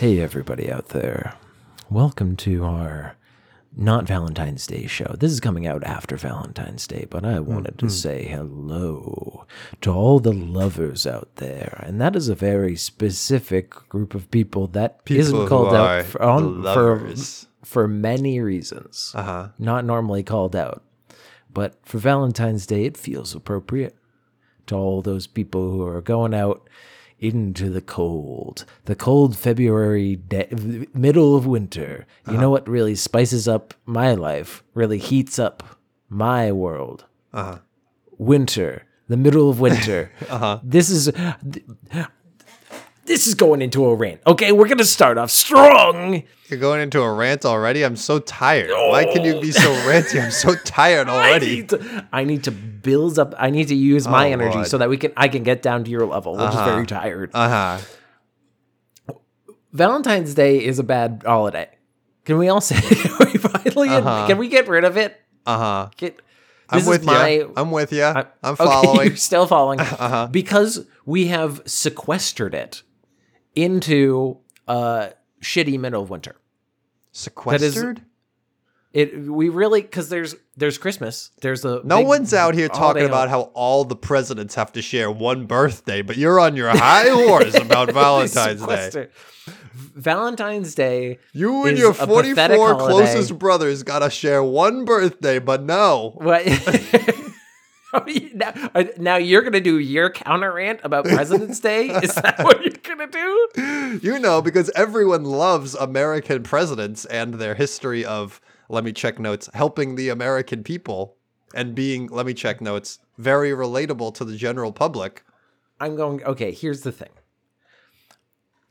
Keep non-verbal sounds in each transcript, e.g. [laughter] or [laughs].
Hey, everybody out there. Welcome to our not Valentine's Day show. This is coming out after Valentine's Day, but I wanted Mm-hmm. to say hello to all the lovers out there. And that is a very specific group of people that People not called out for, on, for, for many reasons. Uh-huh. Not normally called out. But for Valentine's Day, it feels appropriate to all those people who are going out into the cold, the cold February day, middle of winter. You know what really spices up my life, really heats up my world? Uh-huh. Winter, the middle of winter. [laughs] Uh-huh. This is this is going into a rant. Okay, we're gonna start off strong. You're going into a rant already? I'm so tired. Why can you be so ranty? I'm so tired [laughs] I already. need to, I need to build up. I need to use my Oh, energy Lord. so that we can. I can get down to your level, which is very tired. Uh-huh. Valentine's Day is a bad holiday. Can we all [laughs] say? We finally? Uh-huh. Can we get rid of it? Uh-huh. Get. I'm This with is my. you. I'm with you. I'm okay, [laughs] following. you're still following Uh-huh. because we have sequestered it into uh shitty middle of winter. Sequestered? It we really because there's there's Christmas. There's a no big one's out here talking about how all the presidents have to share one birthday, but you're on your high [laughs] horse about [laughs] Valentine's Day. Valentine's Day. You and your 44 closest brothers gotta share one birthday, but no. What? [laughs] [laughs] now, uh, now you're gonna do your counter rant about President's Day? Is that what you're gonna do? [laughs] You know, because everyone loves American presidents and their history of, let me check notes, helping the American people and being, let me check notes, very relatable to the general public. I'm going. Okay, here's the thing.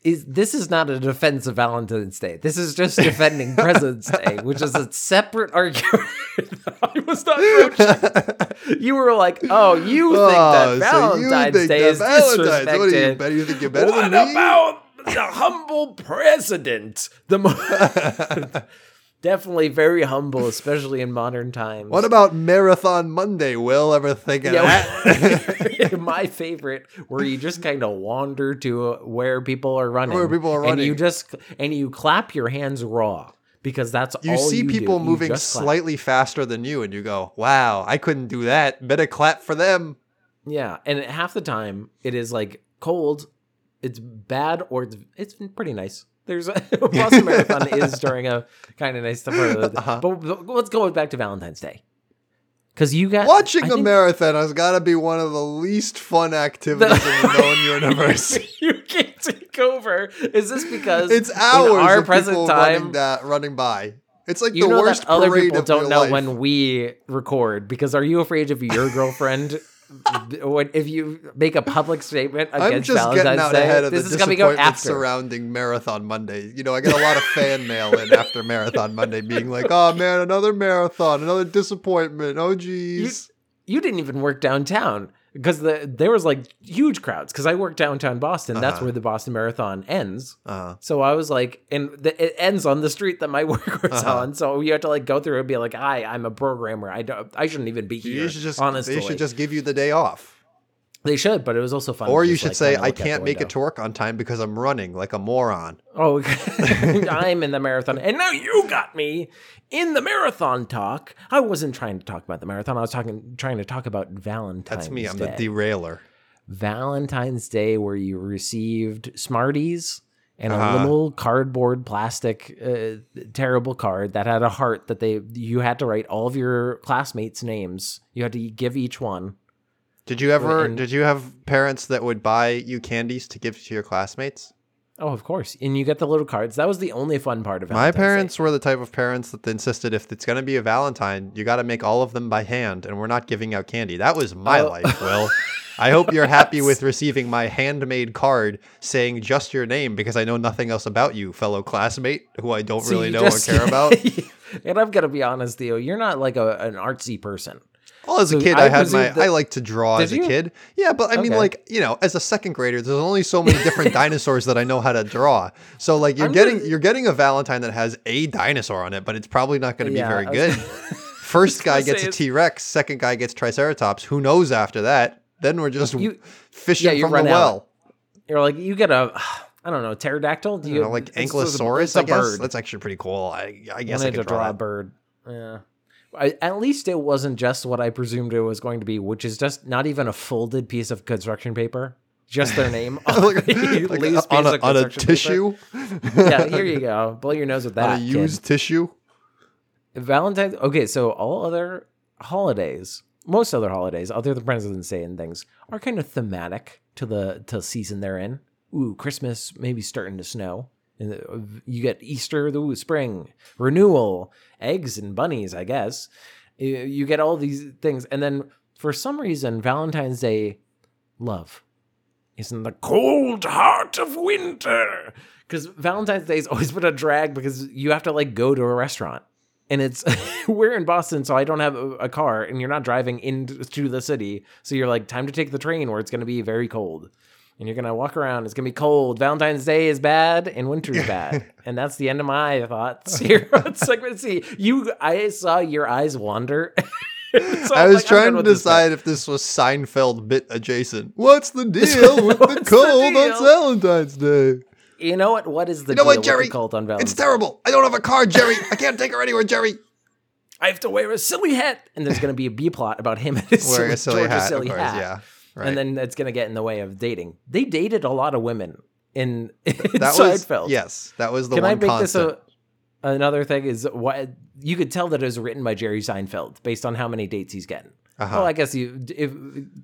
Is this is not a defense of Valentine's Day? This is just defending [laughs] President's Day, which is a separate argument. [laughs] I was not. approaching. [laughs] You were like, "Oh, you think Oh, that so you Valentine's think Day that is Valentine's- disrespected? what are you, better- you think you're better what than me? about the humble president? The mo- [laughs] definitely very humble, especially in modern times. What about Marathon Monday? Will ever think of that? My favorite, where you just kind of wander to where people are running, Where people are and you just and you clap your hands raw because that's You see you people do. Moving slightly faster than you, and you go, wow, I couldn't do that. Better clap for them. Yeah, and half the time it is like cold, it's bad, or it's it's pretty nice. There's a [laughs] Boston Marathon is during a kind of nice [laughs] part of the Uh-huh. but, but let's go back to Valentine's Day because you got Watching I a marathon has got to be one of the least fun activities in the known [laughs] universe. [laughs] you can't take over. Is this because It's in hours our of present people time? running, that, running by. It's like you the know worst that other people don't know life. when we record because are you afraid of your girlfriend [laughs] when if you make a public statement against I'm just Valentine's getting out Day? ahead of this the is disappointment after. surrounding Marathon Monday. You know, I get a lot of fan mail in after Marathon Monday, being like, "Oh man, another marathon, another disappointment. Oh you, geez." you didn't even work downtown because the there was like huge crowds because I work downtown Boston. That's Uh-huh. where the Boston Marathon ends. Uh, So I was like, and the, it ends on the street that my [laughs] work was Uh-huh. on. So you have to like go through and be like, "Hi, I'm a programmer. I don't. I shouldn't even be here." you should just honestly, they should just give you the day off. They should, but it was also fun. Or you should like, say, I look out the can't make it window. to work on time because I'm running like a moron. Oh, [laughs] [laughs] I'm in the marathon, and now you got me in the marathon talk. I wasn't trying to talk about the marathon. I was talking, trying to talk about Valentine's. Day. That's me. I'm Day. the derailer. Valentine's Day, where you received Smarties and a Uh-huh. little cardboard, plastic, uh, terrible card that had a heart that they you had to write all of your classmates' names. You had to give each one. Did you ever? and- did you have parents that would buy you candies to give to your classmates? Oh, of course. And you get the little cards. That was the only fun part of it. My Valentine's Day. parents were the type of parents that insisted if it's going to be a Valentine, you got to make all of them by hand, and we're not giving out candy. That was my Oh. life, Will. I hope you're happy [laughs] with receiving my handmade card saying just your name because I know nothing else about you, fellow classmate, who I don't So really know just- or care about. [laughs] and I'm gonna be honest, Theo. You're not like a, an artsy person. Well, as a kid, I I, had my. that- I like to draw as a you? kid. Yeah, but I mean, like you know, as a second grader, there's only so many different [laughs] dinosaurs that I know how to draw. So like, you're I'm getting just- you're getting a Valentine that has a dinosaur on it, but it's probably not going to be very was good. [laughs] First guy gets a T Rex. Second guy gets Triceratops. Who knows after that? Then we're just You- fishing yeah, from the out. well. You're like you get a, [sighs] I don't know, pterodactyl. Do You know, like it's- it's a- Ankylosaurus. a I guess bird. that's actually pretty cool. I, I guess I wanted could to draw, draw a bird. Yeah. I, at least it wasn't just what I presumed it was going to be, which is just not even a folded piece of construction paper, just their name [laughs] on, like, a like on, a, on a paper. tissue, Yeah, here you go. Blow your nose with that. on a kid. used tissue. Valentine's. Okay, so all other holidays, most other holidays, other than President's Day and things, are kind of thematic to the to season they're in. Ooh, Christmas maybe starting to snow, and uh, you get Easter, the spring renewal, eggs and bunnies. I guess you, you get all these things, and then for some reason, Valentine's Day, love, is in the cold heart of winter. Because Valentine's Day is always been a drag because you have to like go to a restaurant and it's [laughs] we're in Boston, so I don't have a, a car, and you're not driving into the city, so you're like time to take the train where it's going to be very cold, and you're gonna walk around. It's gonna be cold. Valentine's Day is bad, and winter's [laughs] bad, and that's the end of my thoughts here on segment C. You, I saw your eyes wander. [laughs] So I was like, trying to this decide if this was Seinfeld bit adjacent. What's the deal [laughs] with the What's the cold on? Valentine's Day? You know what? What is the You know deal what, with Jerry? the cult on Valentine's? It's terrible. I don't have a car, Jerry. I can't take her anywhere, Jerry. I have to wear a silly hat, and there's going to be a B plot about him and his Wearing silly, a silly Georgia hat, silly course. hat. Yeah, right. and then that's going to get in the way of dating. They dated a lot of women in, [laughs] in that was Seinfeld. yes, that was the Can one I make constant. this a another thing? Is what you could tell that it was written by Jerry Seinfeld based on how many dates he's getting. Uh-huh. Well, I guess you, if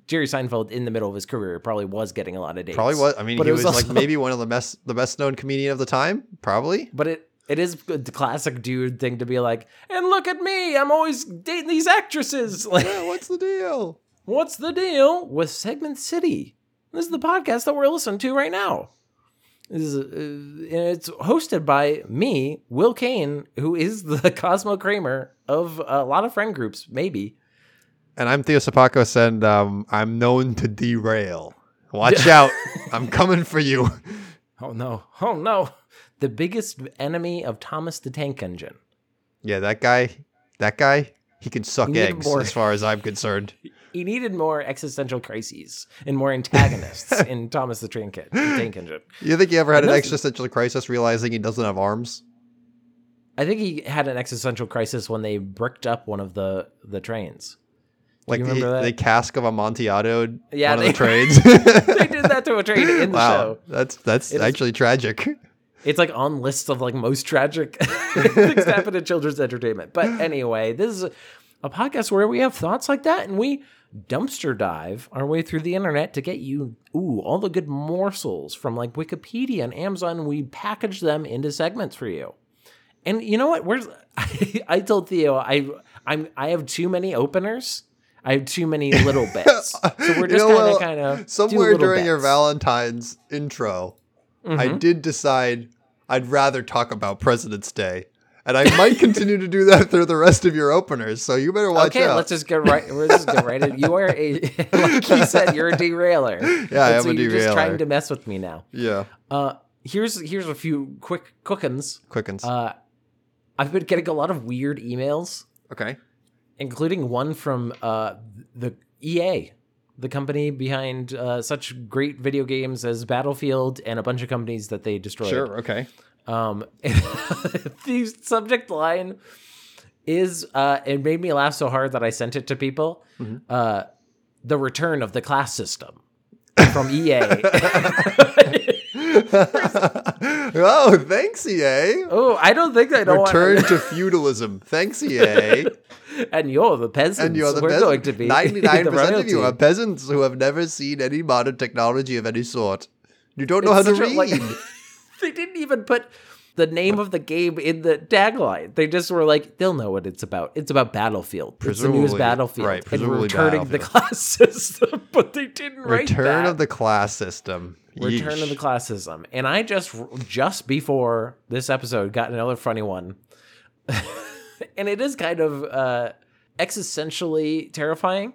Jerry Seinfeld in the middle of his career probably was getting a lot of dates. Probably was. I mean, But he was, was like maybe one of the best, the best known comedian of the time. Probably. But it it is the classic dude thing to be like, and look at me, I'm always dating these actresses. Like, [laughs] Yeah, what's the deal? What's the deal with Segment City? This is the podcast that we're listening to right now. This is, uh, it's hosted by me, Will Kane, who is the [laughs] Cosmo Kramer of a lot of friend groups, maybe. And I'm Theo Sapakos, and um, I'm known to derail. Watch [laughs] out! I'm coming for you. [laughs] Oh no, oh no. The biggest enemy of Thomas the Tank Engine. Yeah, that guy. That guy. He can suck eggs, as far as I'm concerned. He needed more existential crises and more antagonists [laughs] in Thomas the Tank, Tank Engine. You think he ever had an that's- existential crisis realizing he doesn't have arms? I think he had an existential crisis when they bricked up one of the the trains. Like the, the cask of Amontillado, Yeah, one they- of the [laughs] trains. they did that to a train in the wow, show. that's that's It is- actually tragic. It's like on lists of like most tragic [laughs] things that happen in children's entertainment. But anyway, this is a podcast where we have thoughts like that and we dumpster dive our way through the internet to get you ooh all the good morsels from like Wikipedia and Amazon. We package them into segments for you. And you know what? Where's I, [laughs] I told Theo I I'm I have too many openers. I have too many little [laughs] bits. So we're You just know, kind of well, kind of Somewhere during your Valentine's intro, I Mm-hmm. did decide I'd rather talk about President's Day. And I might continue to do that through the rest of your openers, so you better watch okay, out. let's just get right. Let's just get right. in. You are a, [laughs] like you said, you're a derailer. Yeah, I am so a you're just trying to mess with me now. yeah, Uh, here's here's a few quick cookins. quickens. Uh, I've been getting a lot of weird emails, okay. including one from uh the EA, the company behind uh, such great video games as Battlefield and a bunch of companies that they destroyed. Sure, okay. Um, [laughs] the subject line is uh, it made me laugh so hard that I sent it to people. Mm-hmm. Uh, the return of the class system from EA. [laughs] oh, thanks, EA. oh, I don't think I don't Return want. [laughs] to feudalism. Thanks, EA. and you're the peasants. and you're the We're peasant. going to be 99% of you are peasants who have never seen any modern technology of any sort. You don't know It's how to such read. like- [laughs] they didn't even put the name of the game in the tagline. They just were like, they'll know what it's about. It's about Battlefield. It's the newest Presumably- Battlefield. right, and presumably returning the class [laughs] system, but they didn't write Return of the class system. Return of the Yeesh. class system. And I just just before this episode got another funny one. [laughs] and it is kind of uh existentially terrifying.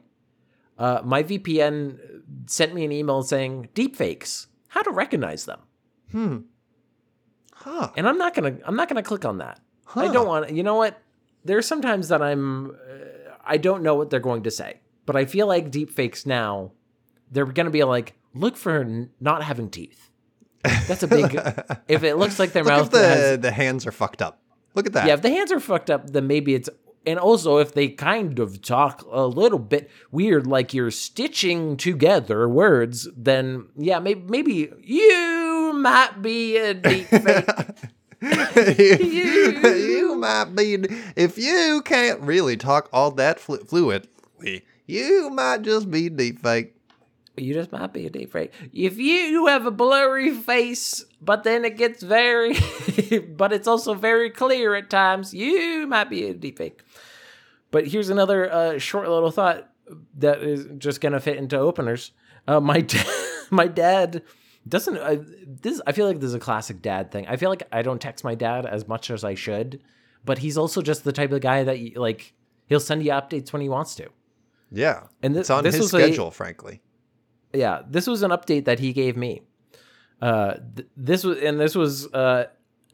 Uh my VPN sent me an email saying deepfakes, how to recognize them. Hmm. Huh. And I'm not going to I'm not to click on that. I don't want you know what? There's sometimes that I'm uh, I don't know what they're going to say. But I feel like deepfakes now they're going to be like look for n- not having teeth. That's a big [laughs] if it looks like their Look mouth the, has the hands are fucked up. Look at that. Yeah, if the hands are fucked up, then maybe it's. And also, if they kind of talk a little bit weird, like you're stitching together words, then yeah, maybe maybe you might be a deep fake. [laughs] you, you might be if you can't really talk all that flu- fluently, you might just be deep fake. you just might be a deep fake. If you have a blurry face, but then it gets very, [laughs] but it's also very clear at times, you might be a deep fake. But here's another uh, short little thought that is just gonna fit into openers. Uh, my dad, [laughs] my dad doesn't. Uh, this I feel like this is a classic dad thing. I feel like I don't text my dad as much as I should, but he's also just the type of guy that you, like he'll send you updates when he wants to. Yeah, And thi- it's on this his was a- schedule, frankly. yeah this was an update that he gave me uh th- this was and this was uh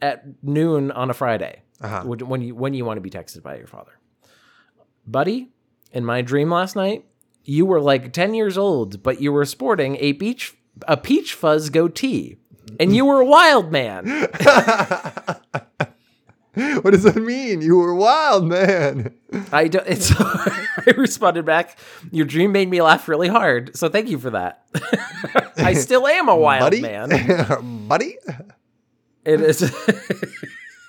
at noon on a friday Uh-huh. when you when you want to be texted by your father buddy in my dream last night you were like 10 years old but you were sporting a beach a peach fuzz goatee and you were a wild man [laughs] what does that mean? You were wild, man. i don't [laughs] it's i responded back your dream made me laugh really hard so thank you for that [laughs] i still am a wild buddy, man buddy. It is.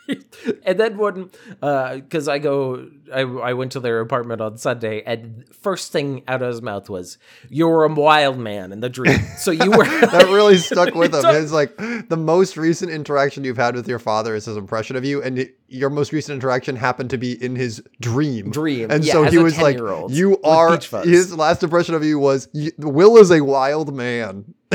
[laughs] and then when, uh, because I go, I, I went to their apartment on Sunday, and first thing out of his mouth was, "You're a wild man in the dream." [laughs] So you were. That really stuck with [laughs] him. It's like the most recent interaction you've had with your father is his impression of you, and your most recent interaction happened to be in his dream. Dream, and yeah, so he was like, "You are." His last impression of you was, "Will is a wild man." [laughs]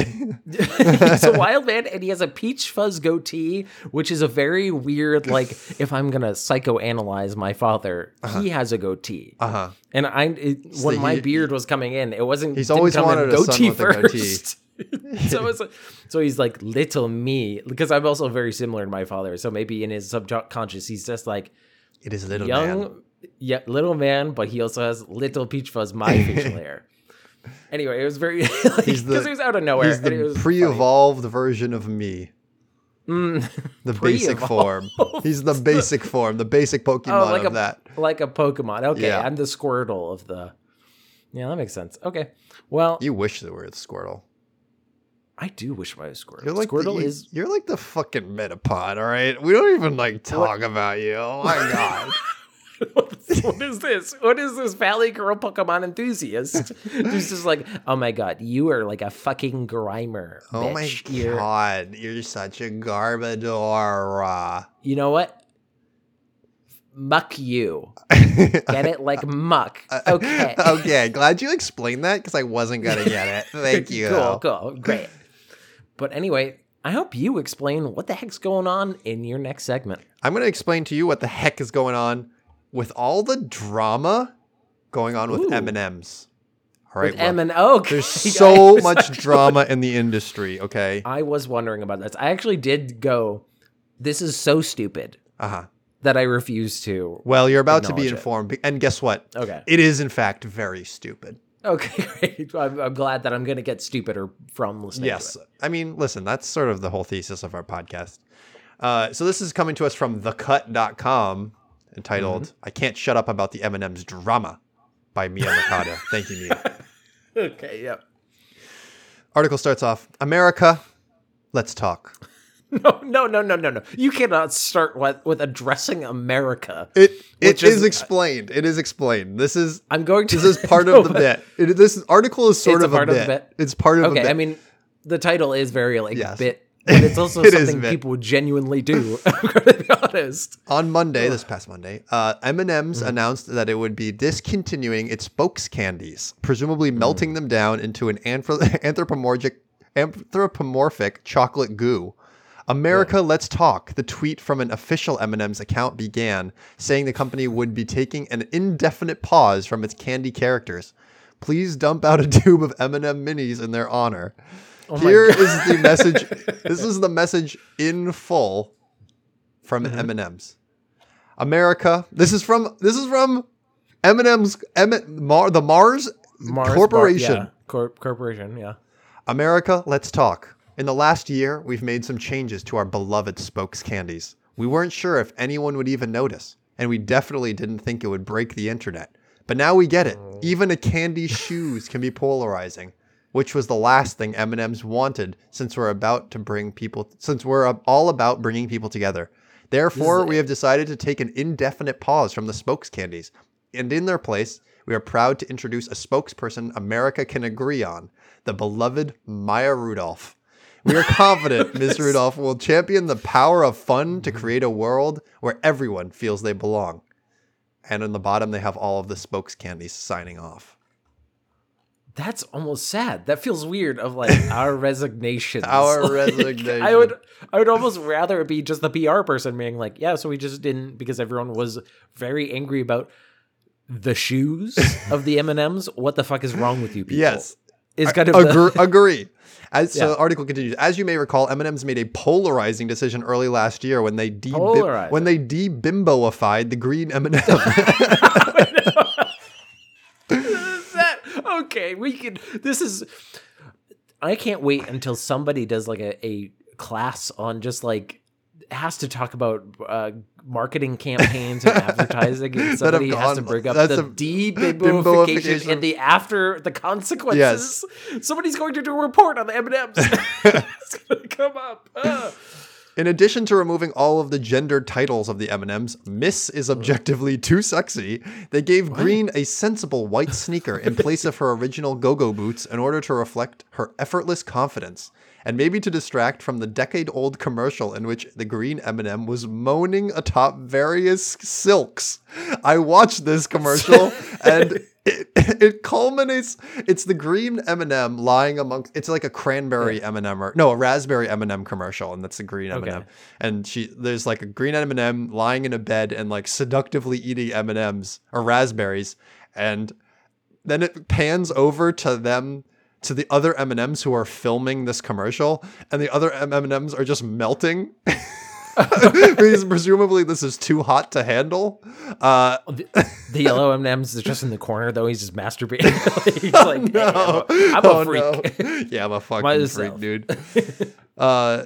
He's a wild man, and he has a peach fuzz goatee, which is a very weird. Like, if I'm gonna psychoanalyze my father, he has a goatee. Uh huh. And I, it, when So my beard was coming in, it wasn't. He's always wanted a goatee with a goatee. first. [laughs] so it's like, so he's like little me because I'm also very similar to my father. So maybe in his subconscious, he's just like It is a little young, man. yeah, little man, but he also has little peach fuzz my [laughs] facial hair. Anyway, it was very [laughs] He's because the- it was out of nowhere. He's the pre-evolved version of me. Mm, The [laughs] basic form. He's the basic form, the basic Pokemon Oh, like of a that. like a Pokemon. Okay, Yeah. I'm the Squirtle of the. Yeah, that makes sense. Okay, well, You wish there were a Squirtle. I do wish I was Squirtle. You're like Squirtle the, is you're like the fucking Metapod, all right? We don't even like talk about you. Oh my [laughs] god. [laughs] what is this? What is this Valley Girl Pokemon enthusiast? Who's just like, oh my god, you are like a fucking Grimer. oh my. You're- god, you're such a Garbodor. You know what? Muck you. [laughs] Get it? Like muck. [laughs] Okay. okay, glad you explained that because I wasn't gonna get it. Thank you. cool, cool. Great. But anyway, I hope you explain what the heck's going on in your next segment. I'm gonna explain to you what the heck is going on with all the drama going on with Ooh. M and M's. All right, With well, M and O. there's [laughs] so much drama in the industry. Okay. I was wondering about this. I actually did go, this is so stupid Uh huh. that I refuse to. Well, you're about to be Acknowledge it. informed, and guess what? Okay. It is in fact very stupid. Okay, [laughs] great. I'm, I'm glad that I'm going to get stupider from listening Yes. to it. Yes. I mean, listen, that's sort of the whole thesis of our podcast. Uh, so this is coming to us from thecut.com entitled Mm-hmm. I Can't Shut Up About the M&M's Drama by Mia [laughs] Mercado. Thank you, Mia. Okay, yep. Article starts off, America, let's talk. [laughs] No, no, no, no, no, no. You cannot start with, with addressing America. It it is, is- explained. It is explained. This is I'm going to. this is part No, [laughs] of the bit. It, this article is sort It's a of a part of bit. the bit? It's part of a Okay, bit. I mean, the title is very like Yes. bit but it's [laughs] also It something people genuinely do. [laughs] I'm gonna be honest. On Monday, this past Monday, uh, M&M's Mm-hmm. announced that it would be discontinuing its spokes candies, presumably Mm. melting them down into an anthro- [laughs] anthropomorphic, anthropomorphic chocolate goo. America, let's talk. The tweet from an official M&M's account began, saying the company would be taking an indefinite pause from its candy characters. Please dump out a tube of M&M minis in their honor. Oh Here is the [laughs] message. this is the message in full from Mm-hmm. M&M's. America. This is from this is from M&M's M- Mar, the Mars, Mars Bar- Corporation. yeah, Corp- corporation, yeah. America, let's talk. In the last year, we've made some changes to our beloved spokes candies. We weren't sure if anyone would even notice, and we definitely didn't think it would break the internet. But now we get it. Even a candy's shoes can be polarizing, which was the last thing M&M's wanted since we're about to bring people since we're all about bringing people together. Therefore, we have decided to take an indefinite pause from the spokes candies. And in their place, we are proud to introduce a spokesperson America can agree on, the beloved Maya Rudolph. We are confident [laughs] Ms. Rudolph will champion the power of fun to mm-hmm. create a world where everyone feels they belong. And on the bottom, they have all of the spokes candies signing off. That's almost sad. That feels weird. Of like [laughs] our resignation. Our [laughs] Like, resignation. I would, I would almost rather it be just the PR person being like, yeah. So we just didn't because everyone was very angry about the shoes of the [laughs] M and M's. What the fuck is wrong with you people? Yes. is kind of Agree. the, agree. As so the article continues, as you may recall, M&M's made a polarizing decision early last year when they de when they de-bimboified the green M&M. Okay. We can. This is. I can't wait until somebody does like a, a class on just like has to talk about uh, marketing campaigns and [laughs] advertising, and somebody has to bring up the debimboification bimboification. and the after the consequences. Yes. Somebody's going to do a report on the M and M's. [laughs] It's gonna come up. Ah. In addition to removing all of the gendered titles of the M&Ms, Miss is objectively too sexy. They gave Green a sensible white sneaker in [laughs] place of her original go-go boots in order to reflect her effortless confidence, and maybe to distract from the decade-old commercial in which the green M&M was moaning atop various silks. I watched this commercial [laughs] and it, it culminates it's the green m&m lying amongst it's like a cranberry m&m or no a raspberry m&m commercial and that's the green m&m Okay. and she there's like a green m&m lying in a bed and like seductively eating m&ms or raspberries and then it pans over to them to the other m&ms who are filming this commercial and the other m&ms are just melting [laughs] because presumably this is too hot to handle uh The, the yellow [laughs] M and M's is just in the corner though. He's just masturbating. [laughs] He's like, "Hey, no. I'm a, I'm a Oh, freak. no. Yeah, I'm a fucking Myself. freak, dude. uh,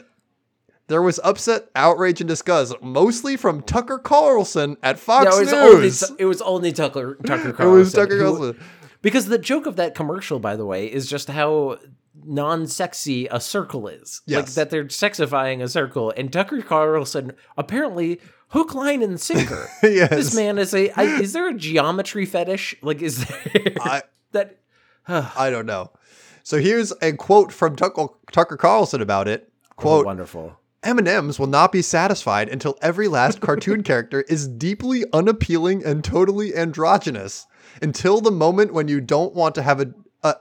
there was upset, outrage, and disgust, mostly from Tucker Carlson at Fox No, it was only News. it was only Tucker Tucker Carlson. it was Tucker Carlson. Because the joke of that commercial, by the way, is just how non-sexy a circle is. Like Yes. that they're sexifying a circle, and Tucker Carlson apparently hook, line, and sinker. [laughs] Yes. This man is a. I, is there a geometry fetish? Like, is there I- [laughs] that? I don't know. So here's a quote from Tucker, Tucker Carlson about it. Oh, quote, wonderful. M&Ms will not be satisfied until every last cartoon [laughs] character is deeply unappealing and totally androgynous. Until the moment when you don't want to have a uh,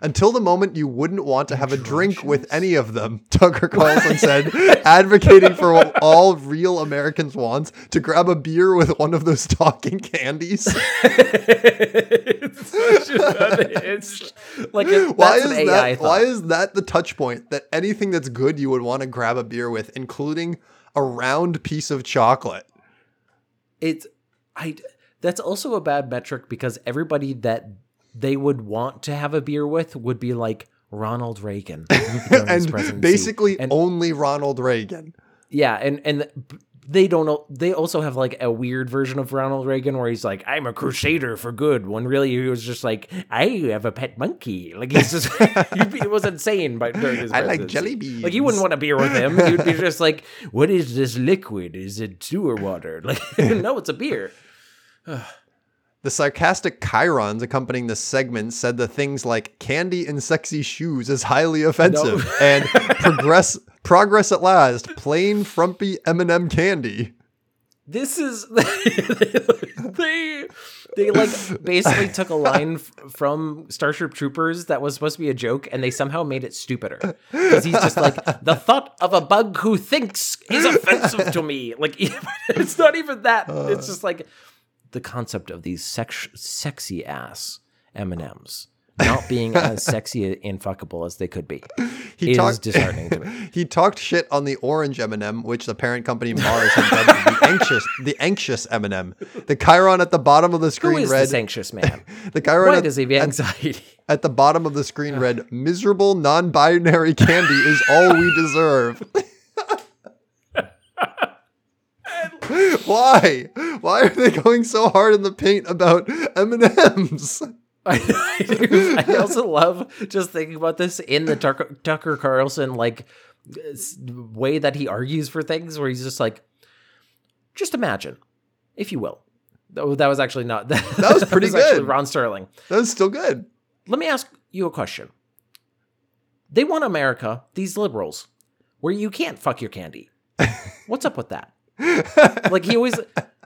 until the moment you wouldn't want to have a drink with any of them, [laughs] Tucker Carlson said, advocating for what all real Americans want to grab a beer with one of those talking candies. [laughs] it's an. Like Why is that? thought. Why is that the touch point that anything that's good you would want to grab a beer with, including a round piece of chocolate? it's I that's also a bad metric because everybody that they would want to have a beer with would be like Ronald Reagan [laughs] and basically and only Ronald Reagan. yeah, and and they don't know. They also have like a weird version of Ronald Reagan where he's like, "I'm a crusader for good," when really he was just like, "I have a pet monkey." Like he's just [laughs] he, was insane. By during his [laughs] I like presidency. jelly beans. Like you wouldn't want a beer with him. You'd be just like, "What is this liquid? Is it sewer water?" Like no, it's a beer. The sarcastic chirons accompanying the segment said the things like candy and sexy shoes is highly offensive and progress progress at last, plain frumpy M&M candy. This is [laughs] they they like basically took a line f- from Starship Troopers that was supposed to be a joke and they somehow made it stupider because he's just like the thought of a bug who thinks is offensive to me. Like [laughs] it's not even that. It's just like the concept of these sex- sexy ass M and M's not being as [laughs] sexy and fuckable as they could be He is talked disheartening to me. [laughs] he talked shit on the orange M&M, which the parent company Mars had dubbed the [laughs] anxious the anxious M&M. The chiron at the bottom of the Who screen is read this anxious man? the chiron Why at, does he have anxiety? at the bottom of the screen read miserable non-binary candy is all we deserve. [laughs] Why? Why are they going so hard in the paint about M&Ms? [laughs] I, do. I also love just thinking about this in the Tucker, Tucker Carlson like way that he argues for things, where he's just like, just imagine, if you will. Oh, that was actually not [laughs] that. that was pretty actually good. Rod Serling. That was still good. Let me ask you a question. They want America, these liberals, where you can't fuck your candy. What's up with that? [laughs] like he always,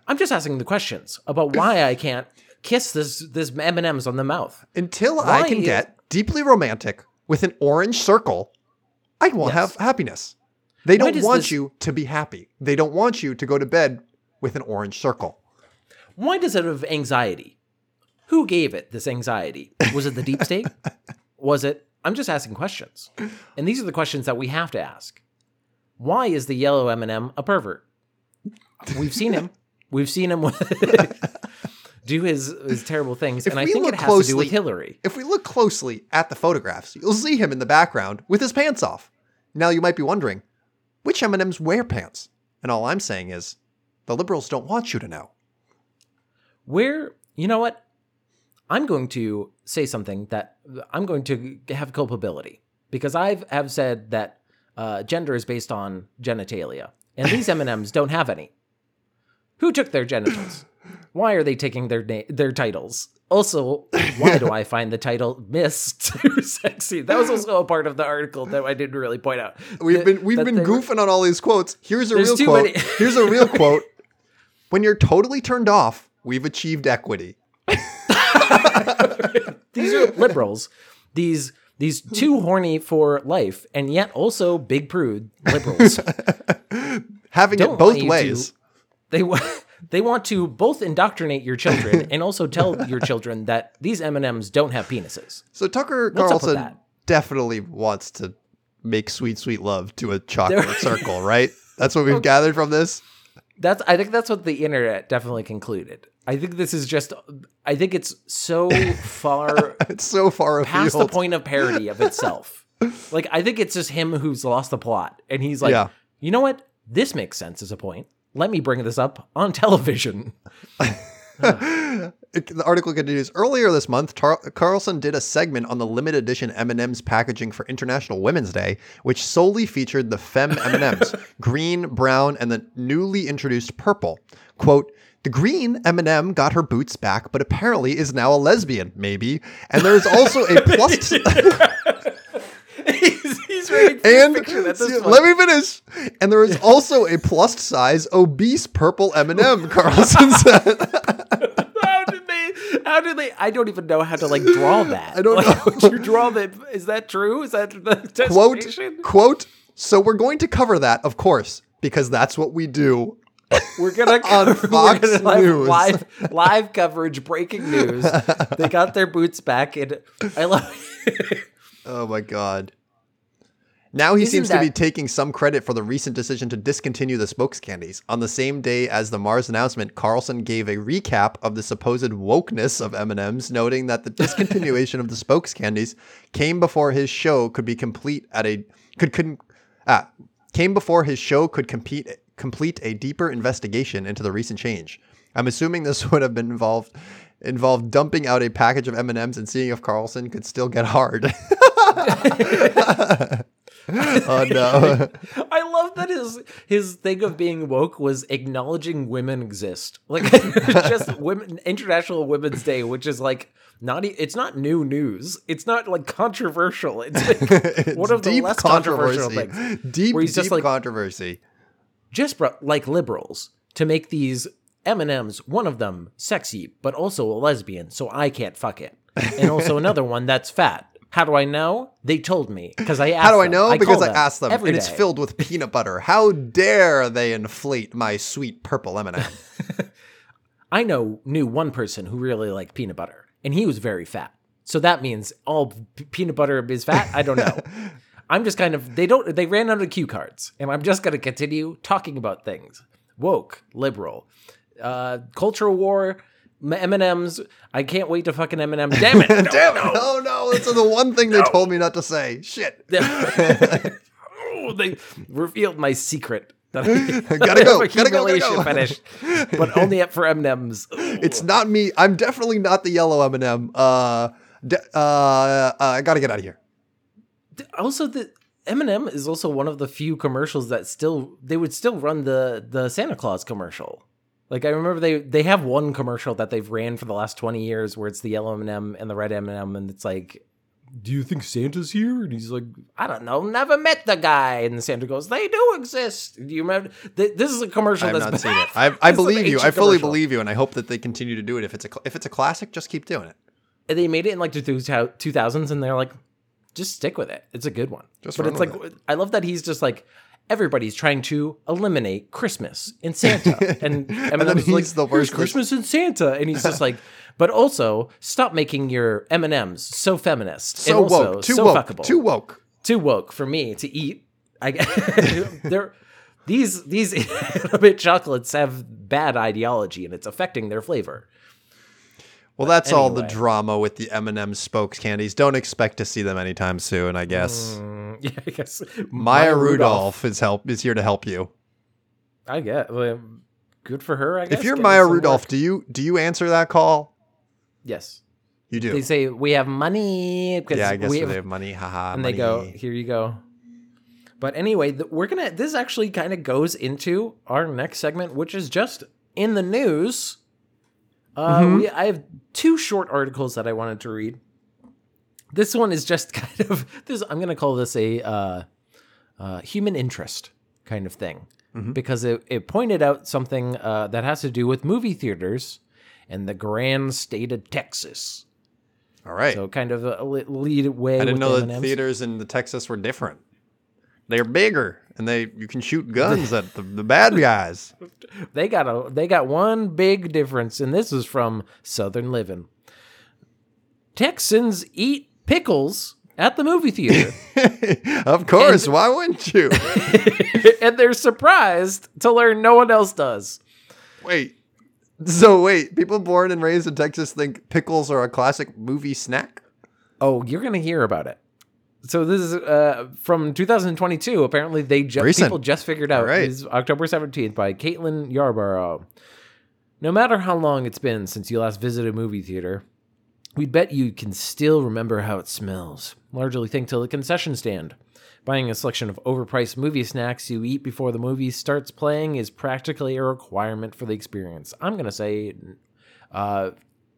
I'm just asking the questions about why I can't kiss this this M and M's on the mouth. Until I can you- get deeply romantic with an orange circle, I won't Yes. have happiness. They don't want this- you to be happy. They don't want you to go to bed with an orange circle. Why does it have anxiety? Who gave it this anxiety? Was it the deep state? [laughs] Was it? I'm just asking questions, and these are the questions that we have to ask. Why is the yellow M&M a pervert? We've seen him. We've seen him [laughs] do his his terrible things, If and I think it has to do with closely- Hillary. If we look closely at the photographs, you'll see him in the background with his pants off. Now you might be wondering, which M&Ms wear pants? And all I'm saying is, the liberals don't want you to know. Where you know what? I'm going to say something that I'm going to have culpability because I've have said that uh, gender is based on genitalia, and these M and M's don't have any. Who took their genitals? Why are they taking their na- their titles? Also, why do I find the title "Miss" [laughs] too sexy? That was also a part of the article that I didn't really point out. We've That- been we've been they were- goofing on all these quotes. Here's a There's real quote. many. [laughs] Here's a real quote. When you're totally turned off, we've achieved equity. [laughs] these are liberals. These these too horny for life, and yet also big prude liberals. Having Don't it both ways. They [laughs] they want to both indoctrinate your children [laughs] and also tell your children that these M and M's don't have penises. So Tucker What's up with Carlson that? definitely wants to make sweet, sweet love to a chocolate [laughs] circle, right? That's what we've gathered from this. That's I think that's what the internet definitely concluded. I think this is just I think it's so far It's so far past the afield. point of parody of itself. like I think it's just him who's lost the plot, and he's like, Yeah. you know what? This makes sense as a point. Let me bring this up on television. [laughs] The article continues. Earlier this month, Tar- Carlson did a segment on the limited edition M&M's packaging for International Women's Day, which solely featured the fem [laughs] M&Ms, green, brown, and the newly introduced purple. Quote, the green M&M got her boots back, but apparently is now a lesbian, maybe. And there is also a [laughs] plus... he's, writing and fiction at this see, let me finish. And there is also a plus size obese purple M&M. [laughs] Carlson said, how did they? How did they? I don't even know how to like draw [laughs] that. I don't like, know. You draw that? Is that true? Is that the [laughs] "quote quote." So we're going to cover that, of course, because that's what we do. We're gonna On cover, Fox we're gonna News. live live coverage, breaking news. they got their boots back, and I love. Oh my god. Now he Isn't seems to be taking some credit for the recent decision to discontinue the spokes candies. On the same day as the Mars announcement, Carlson gave a recap of the supposed wokeness of M&Ms, noting that the [laughs] discontinuation of the spokes candies came before his show could be complete at a could couldn't ah, came before his show could compete complete a deeper investigation into the recent change. I'm assuming this [laughs] would have been involved involved dumping out a package of M&Ms and seeing if Carlson could still get hard. [laughs] [laughs] oh no. [laughs] I love that his his thing of being woke was acknowledging women exist. Like [laughs] just women International Women's Day, which is like not it's not new news. It's not like controversial. It's like It's one of the deep less controversial things. Deep, Where he's just like- controversy. Just like liberals to make these M&Ms, one of them sexy, but also a lesbian, so I can't fuck it. And also another one that's fat. How do I know? They told me because I asked How do I know? call because I them asked them, and it's filled with peanut butter. How dare they inflate my sweet purple M&M? [laughs] I know knew one person who really liked peanut butter, and he was very fat. So that means all p- peanut butter is fat. I don't know. [laughs] I'm just kind of they don't they ran out of cue cards, and I'm just going to continue talking about things woke, liberal, uh, cultural war, M and M's. I can't wait to fucking M and M. Damn it! No, [laughs] Damn it! no. No, no, that's the one thing they told me not to say. Shit. [laughs] [laughs] oh, they revealed my secret. That I Gotta go, gotta go, gotta go. fetish, but only up for M and M's. It's not me. I'm definitely not the yellow M&M. Uh, de- uh, uh, I gotta get out of here. also the M&M is also one of the few commercials that still they would still run the the Santa Claus commercial. Like I remember they they have one commercial that they've ran for the last 20 years where it's the yellow M&M and the red M&M and it's like do you think Santa's here? And he's like, I don't know, never met the guy. And Santa goes, They do exist. Do you remember? Th- this is a commercial I have that's not been- seen it. I, I This is an believe you. I fully commercial. believe you, and I hope that they continue to do it. If it's a if it's a classic, just keep doing it. And they made it in like the two thousands, and they're like, just stick with it. It's a good one. Just but it's like I love that he's just like everybody's trying to eliminate Christmas [laughs] and Santa, and M&M's like, the worst Christmas and Santa, and he's just like, but also stop making your M and M's so feminist, So and also woke, too so woke, fuckable, too woke. too woke for me to eat. I [laughs] they're these these [laughs] bit chocolates have bad ideology and it's affecting their flavor. Well, that's all the drama with the M&M spokes candies. Don't expect to see them anytime soon. I guess Mm, [laughs] yeah, I guess Maya, Rudolph, is help is here to help you. I get well, good for her. I guess If you're getting Maya Rudolph, work. do you do you answer that call? yes, You do. they say we have money because yeah, I guess we they have, have money. Haha. and money. they go here you go. But anyway, th- we're gonna. This actually kind of goes into our next segment, which is just in the news. Uh, Mm-hmm. we, I have two short articles that I wanted to read. This one is just [laughs] kind of this. I'm gonna call this a uh, uh, human interest kind of thing Mm-hmm. because it, it pointed out something uh, that has to do with movie theaters and the grand state of Texas. All right. So kind of a lead way. I didn't know that M&Ms. theaters in the Texas were different. They're bigger, and they you can shoot [laughs] guns at the, the bad guys. They got a they got one big difference, and this is from Southern Living. Texans eat pickles at the movie theater, [laughs] of course, why wouldn't you? [laughs] and they're surprised to learn no one else does. wait. So wait, people born and raised in Texas think pickles are a classic movie snack? Oh, you're gonna hear about it. So this is uh, from 2022. Apparently, they ju- Recent. people just figured out. Right. Is October 17th by Caitlin Yarborough. No matter how long it's been since you last visited a movie theater, we bet you can still remember how it smells. Largely thanks to the concession stand. Buying a selection of overpriced movie snacks you eat before the movie starts playing is practically a requirement for the experience. I'm gonna say, uh,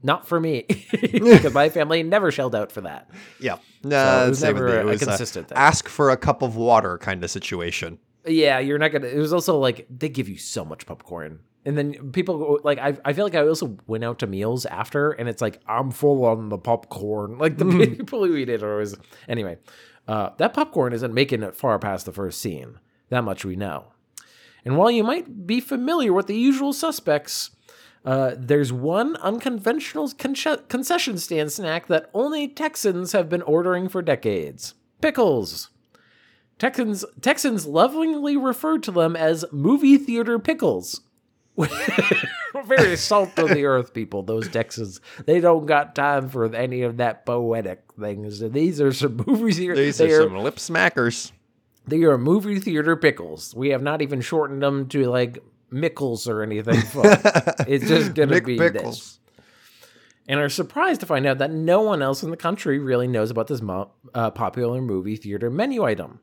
not for me, [laughs] [laughs] because my family never shelled out for that. Yeah. So Nah, it was never a- It a consistent thing. ask for a cup of water kind of situation. Yeah, you're not gonna. It was also like they give you so much popcorn, and then people like I. I feel like I also went out to meals after, and it's like I'm full on the popcorn. [laughs] Like the people who eat it are always anyway. Uh, that popcorn isn't making it far past the first scene. That much we know. And while you might be familiar with the usual suspects, uh, there's one unconventional conce- concession stand snack that only Texans have been ordering for decades: pickles. Texans Texans lovingly refer to them as movie theater pickles. [laughs] Very salt of the earth people, those Texans. They don't got time for any of that poetic things. These are some movie theater. These are are, some lip smackers. they are movie theater pickles. We have not even shortened them to like Mickles or anything [laughs] fun. it's just gonna Mick be this and are surprised to find out that no one else in the country really knows about this mo- uh, popular movie theater menu item.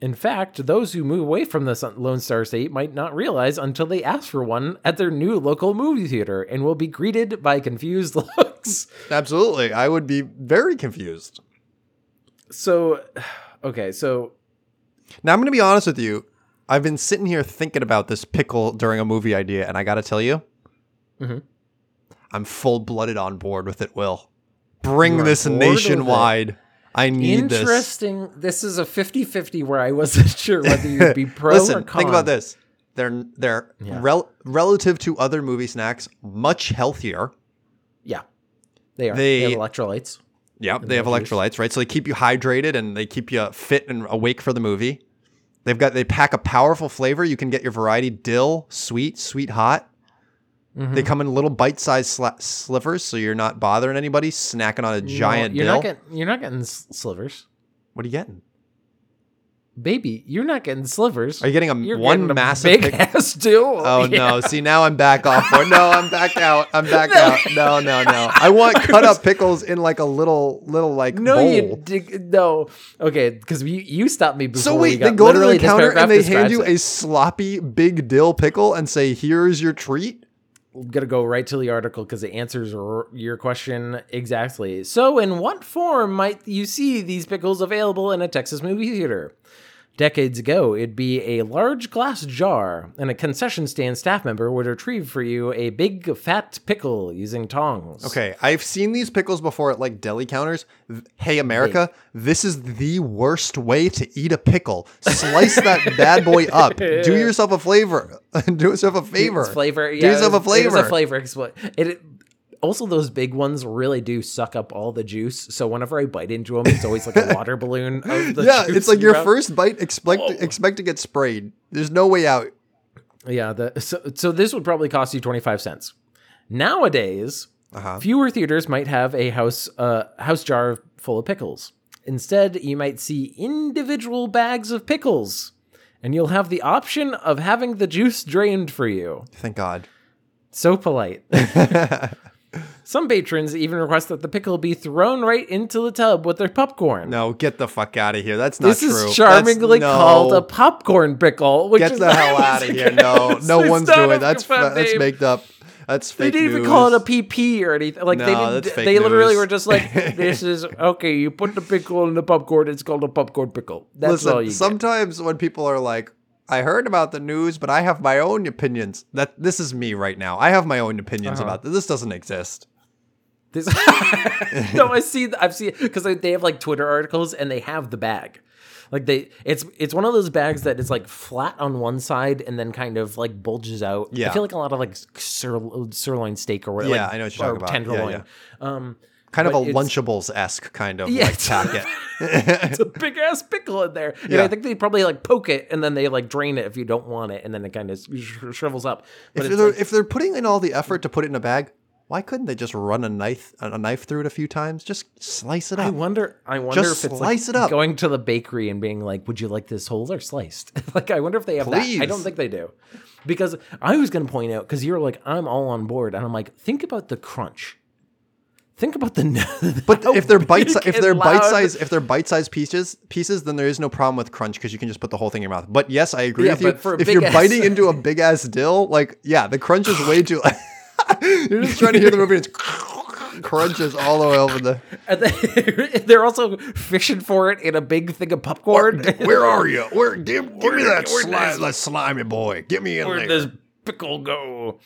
In fact, those who move away from the Lone Star State might not realize until they ask for one at their new local movie theater and will be greeted by confused [laughs] looks. Absolutely. I would be very confused. So, [sighs] okay, so Now, I'm going to be honest with you. I've been sitting here thinking about this pickle during a movie idea, and I got to tell you, Mhm. I'm full blooded on board with it, Will. Bring this bored with it? nationwide. I need this. interesting. This. is a 50-50 where I wasn't [laughs] sure whether you'd be pro [laughs] or Listen, con. think about this. They're they're Yeah. rel- relative to other movie snacks, much healthier. Yeah, they are. They- They, have electrolytes. Yep, they have juice. electrolytes, right? So they keep you hydrated and they keep you fit and awake for the movie. They've got they pack a powerful flavor. You can get your variety dill, sweet, sweet hot. Mm-hmm. They come in little bite-sized sla- slivers, so you're not bothering anybody snacking on a giant No, you're dill. not getting. You're not getting slivers, what are you getting? Baby. You're not getting slivers. Are you getting a You're one getting a massive? big pick- ass deal. [laughs] Oh Yeah. no! See now I'm back off for no. I'm back [laughs] out. I'm back out. No, no, no. I want [laughs] cut up pickles in like a little, little like No, bowl. you dig, no. Okay, because you you stopped me before. So we wait, they go to literally the counter and they hand you it. a sloppy big dill pickle and say, "Here's your treat." I'm gonna go right to the article because it answers r- your question exactly. So, in what form might you see these pickles available in a Texas movie theater? Decades ago, it'd be a large glass jar, and a concession stand staff member would retrieve for you a big fat pickle using tongs. Okay, I've seen these pickles before at like deli counters. Hey, America, this is the worst way to eat a pickle. Slice that [laughs] bad boy up. Do [laughs] yourself a flavor. [laughs] Do yourself a favor. It's flavor. Do Yeah, yourself a is- It flavor. a flavor. it also those big ones really do suck up all the juice. So whenever I bite into them, it's always like a [laughs] water balloon. Of the yeah, it's like your first bite. Expect expect to get sprayed. There's no way out. Yeah, the, so so this would probably cost you twenty five cents. Nowadays, Uh-huh. fewer theaters might have a house uh, house jar full of pickles. Instead, you might see individual bags of pickles, and you'll have the option of having the juice drained for you. Thank God. So polite. [laughs] [laughs] Some patrons even request that the pickle be thrown right into the tub with their popcorn. No, get the fuck out of here. That's not this true. is charmingly no. called a popcorn pickle. Which Get the hell out of here. No, [laughs] no one's doing that's that's made up. That's They didn't news. even call it a PP or anything. Like they didn't. that's fake They literally news. were just like, [laughs] "This is okay. You put the pickle in the popcorn. It's called a popcorn pickle. That's all Listen, you get." sometimes when people are like, I heard about the news, but I have my own opinions. That this is me right now. I have my own opinions Uh-huh. about this. This doesn't exist. This, [laughs] no, I see. I've seen because they, they have like Twitter articles and they have the bag. Like they, it's it's one of those bags that is like flat on one side and then kind of like bulges out. Yeah. I feel like a lot of like sir, sirloin steak or whatever. Yeah, like, I know what you're talking about. Yeah, Tenderloin. Um, Kind of a Lunchables esque kind of Yeah, like packet. it's a [laughs] [laughs] big ass pickle in there. And Yeah. I think they probably like poke it and then they like drain it if you don't want it, and then it kind of sh- shrivels up. But if they're like- if they're putting in all the effort to put it in a bag, why couldn't they just run a knife a knife through it a few times? Just slice it up. I wonder. I wonder Just if it's slice like it up. going to the bakery and being like, "Would you like this whole or sliced?" [laughs] like, I wonder if they have that. I don't think they do, because I was going to point out because you're like, "I'm all on board," and I'm like, "Think about the crunch. Think about the." [laughs] But if they're bite si- if they're bite size if they're bite sized pieces pieces, then there is no problem with crunch because you can just put the whole thing in your mouth. But yes, I agree Yeah, with you. If you're big-ass- biting into a [laughs] big ass dill, like yeah, the crunch is way too. [laughs] you're just trying to hear the movie. And it's crunches all the way over the. And they- they're also fishing for it in a big thing of popcorn. Where are you? Where give, give me that slime, that slimy boy. Get me in Where'd there. this pickle go?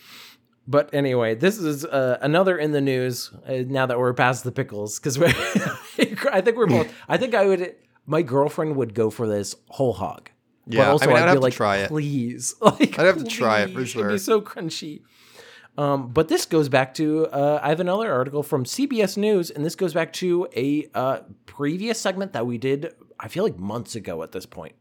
But anyway, this is uh, another in the news. Uh, now that we're past the pickles, because [laughs] I think we're both. I think I would. My girlfriend would go for this whole hog. Yeah, I but also mean, I'd I'd, have be to like, try it. please. [laughs] Like, I'd have to try it for please. It'd sure. be so crunchy. Um, but this goes back to uh, I have another article from CBS News, and this goes back to a uh, previous segment that we did. I feel like months ago at this point,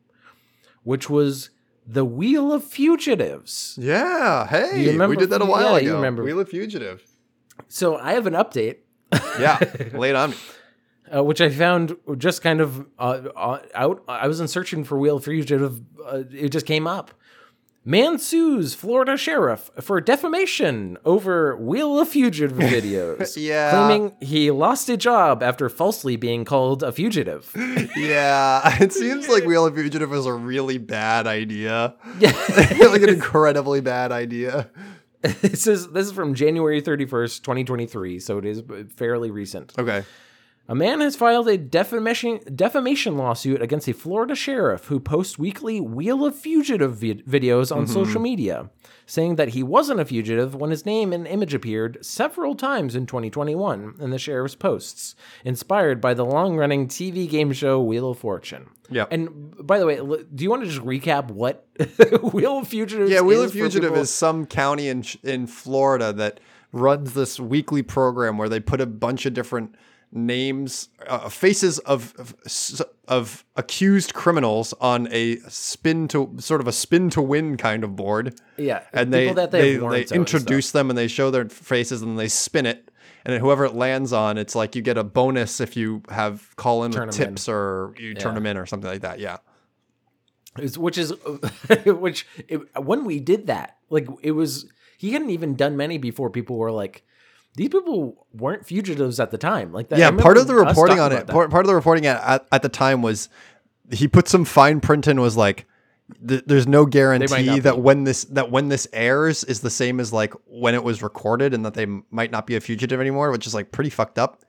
which was the Wheel of Fugitives. Yeah, hey, remember- we did that a while yeah, ago. you remember. Wheel of Fugitive. So I have an update, Yeah, [laughs] late on me. uh, which I found just kind of uh, uh, out. I wasn't searching for Wheel of Fugitive; uh, it just came up. Man sues Florida sheriff for defamation over Wheel of Fugitive [laughs] videos. Yeah. Claiming he lost a job after falsely being called a fugitive. Yeah, [laughs] it seems like [laughs] Wheel of Fugitive was a really bad idea. Yeah. like an incredibly bad idea. this is this is from January 31st, 2023, so it is fairly recent. Okay. A man has filed a defamation defamation lawsuit against a Florida sheriff who posts weekly Wheel of Fugitive vi- videos on mm-hmm. social media, saying that he wasn't a fugitive when his name and image appeared several times in 2021 in the sheriff's posts, inspired by the long-running TV game show Wheel of Fortune. Yeah. And by the way, do you want to just recap what [laughs] Wheel of Fugitive? Yeah, Wheel of Fugitive is some county in in Florida that runs this weekly program where they put a bunch of different names, uh, faces of, of of accused criminals on a spin to sort of a spin to win kind of board. yeah, and they they, they introduce them and they show their faces and they spin it. And then whoever it lands on, it's like you get a bonus if you have call in Turn with 'em in. tips or you turn Yeah. them in or something like that. Yeah. It's- which is [laughs] which it, when we did that like it was he hadn't even done many before people were like these people weren't fugitives at the time. Like that yeah part of the reporting on it part, part of the reporting at, at, at the time was he put some fine print in was like th- there's no guarantee that be. when this that when this airs is the same as like when it was recorded and that they might not be a fugitive anymore which is like pretty fucked up.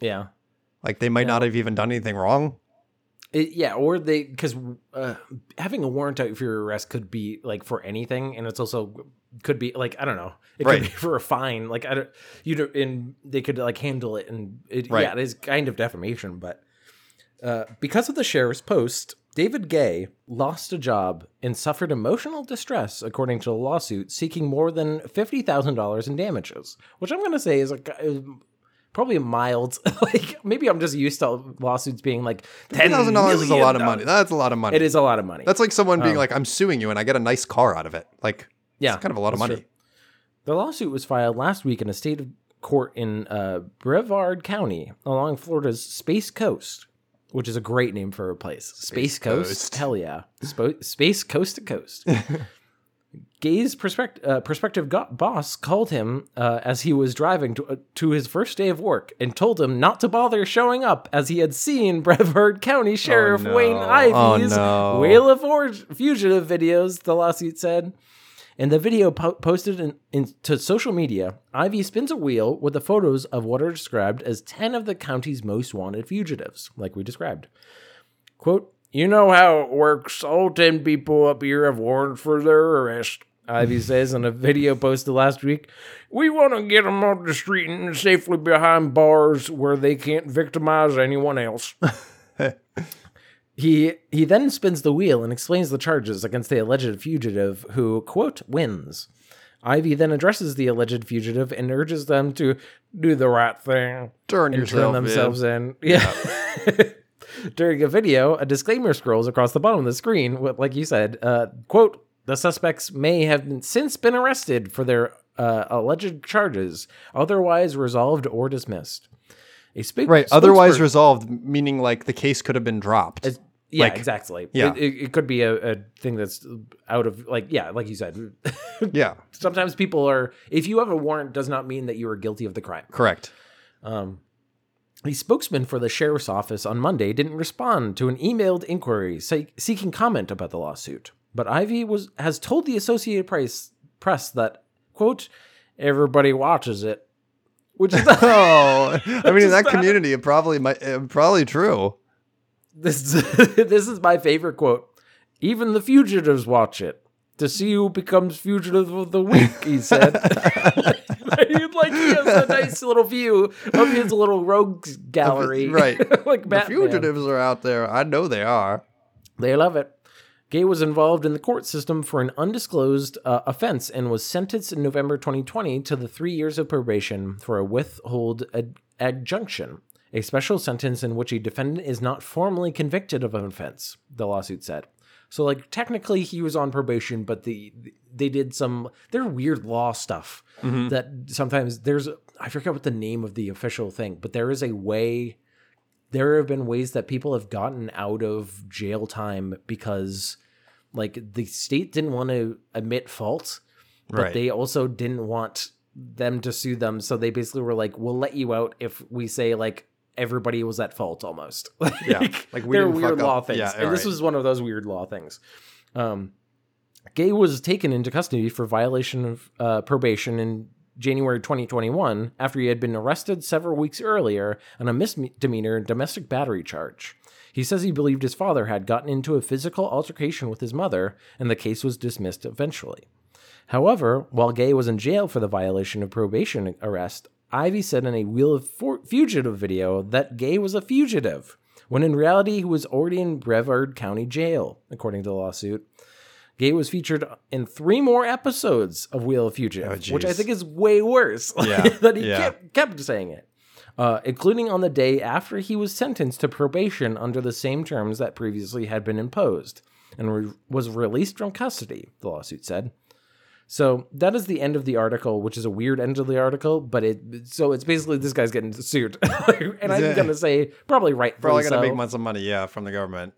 Yeah. Like they might not have even done anything wrong. It- yeah or they because uh, having a warrant out for your arrest could be like for anything and it's also could be like i don't know. It Right. could be [laughs] for a fine. Like i don't you know and they could like handle it and it Right. yeah it is kind of defamation but uh, because of the sheriff's post david gay lost a job and suffered emotional distress according to the lawsuit seeking more than $50000 in damages which i'm going to say is like is probably a mild [laughs] like maybe i'm just used to lawsuits being like $10,000 is a lot of money. that's a lot of money. It is a lot of money. That's like someone being like i'm suing you and i get a nice car out of it. Like Yeah, it's kind of a lot of money true. The lawsuit was filed last week in a state of court in uh, Brevard County along Florida's Space Coast, which is a great name for a place. Space, Coast. Coast. Hell yeah. Spo- Space Coast to Coast. [laughs] Gay's prospect- uh, prospective go- boss called him uh, as he was driving to, uh, to his first day of work and told him not to bother showing up as he had seen Brevard County Sheriff no. Wayne Oh, Ivey's no. Wheel of Or- Fugitive videos, the lawsuit said. In the video po- posted in, in, to social media, Ivey spins a wheel with the photos of what are described as 10 of the county's most wanted fugitives, like we described. Quote, You know how it works. All 10 people up here have warrants for their arrest, Ivey says in a video posted last week. We want to get them off the street and safely behind bars where they can't victimize anyone else. [laughs] He he then spins the wheel and explains the charges against the alleged fugitive who, quote, wins. Ivey then addresses the alleged fugitive and urges them to do the right thing turn and turn in. themselves in. Yeah. [laughs] During a video, a disclaimer scrolls across the bottom of the screen, with, like you said, uh, quote, the suspects may have been, since been arrested for their uh, alleged charges, otherwise resolved or dismissed. A sp- right otherwise resolved meaning like the case could have been dropped yeah, Like, exactly. yeah. It, it, it could be a, a thing that's out of like yeah, like you said. [laughs] yeah Sometimes people are if you have a warrant does not mean that you are guilty of the crime. correct Um, a spokesman for the sheriff's office on Monday didn't respond to an emailed inquiry seeking comment about the lawsuit. But Ivey was has told the Associated Press press that quote everybody watches it, which is [laughs] oh i mean in that community it probably might probably true this [laughs] this is my favorite quote. Even the fugitives watch it to see who becomes fugitive of the week. He said, [laughs] like he has a nice little view of his little rogues gallery, right. like the fugitives are out there i know they are They love it. Gay was involved in the court system for an undisclosed uh, offense and was sentenced in November 2020 to the three years of probation for a withhold ad- adjunction, a special sentence in which a defendant is not formally convicted of an offense, the lawsuit said. So, like, technically he was on probation, but the they did some they're weird law stuff that sometimes there's I forget what the name of the official thing, but there is a way there have been ways that people have gotten out of jail time because like the state didn't want to admit fault, but Right. they also didn't want them to sue them. So they basically were like, "We'll let you out if we say like everybody was at fault almost." [laughs] like, Yeah, like, we they're weird law up. things, Yeah, and this was one of those weird law things. Um, Gay was taken into custody for violation of uh, probation in January 2021 after he had been arrested several weeks earlier on a misdemeanor domestic battery charge. He says he believed his father had gotten into a physical altercation with his mother, and the case was dismissed eventually. However, while Gay was in jail for the violation of probation arrest, Ivey said in a Wheel of For- Fugitive video that Gay was a fugitive, when in reality he was already in Brevard County Jail, according to the lawsuit. Gay was featured in three more episodes of Wheel of Fugitive, Oh, which I think is way worse [laughs] Yeah, that he yeah. kept, kept saying it. Uh, including on the day after he was sentenced to probation under the same terms that previously had been imposed and re- was released from custody, the lawsuit said. So that is the end of the article, which is a weird end of the article, but it so it's basically this guy's getting sued, [laughs] and I'm Yeah. gonna say probably right. Probably gonna make months of money, yeah, from the government.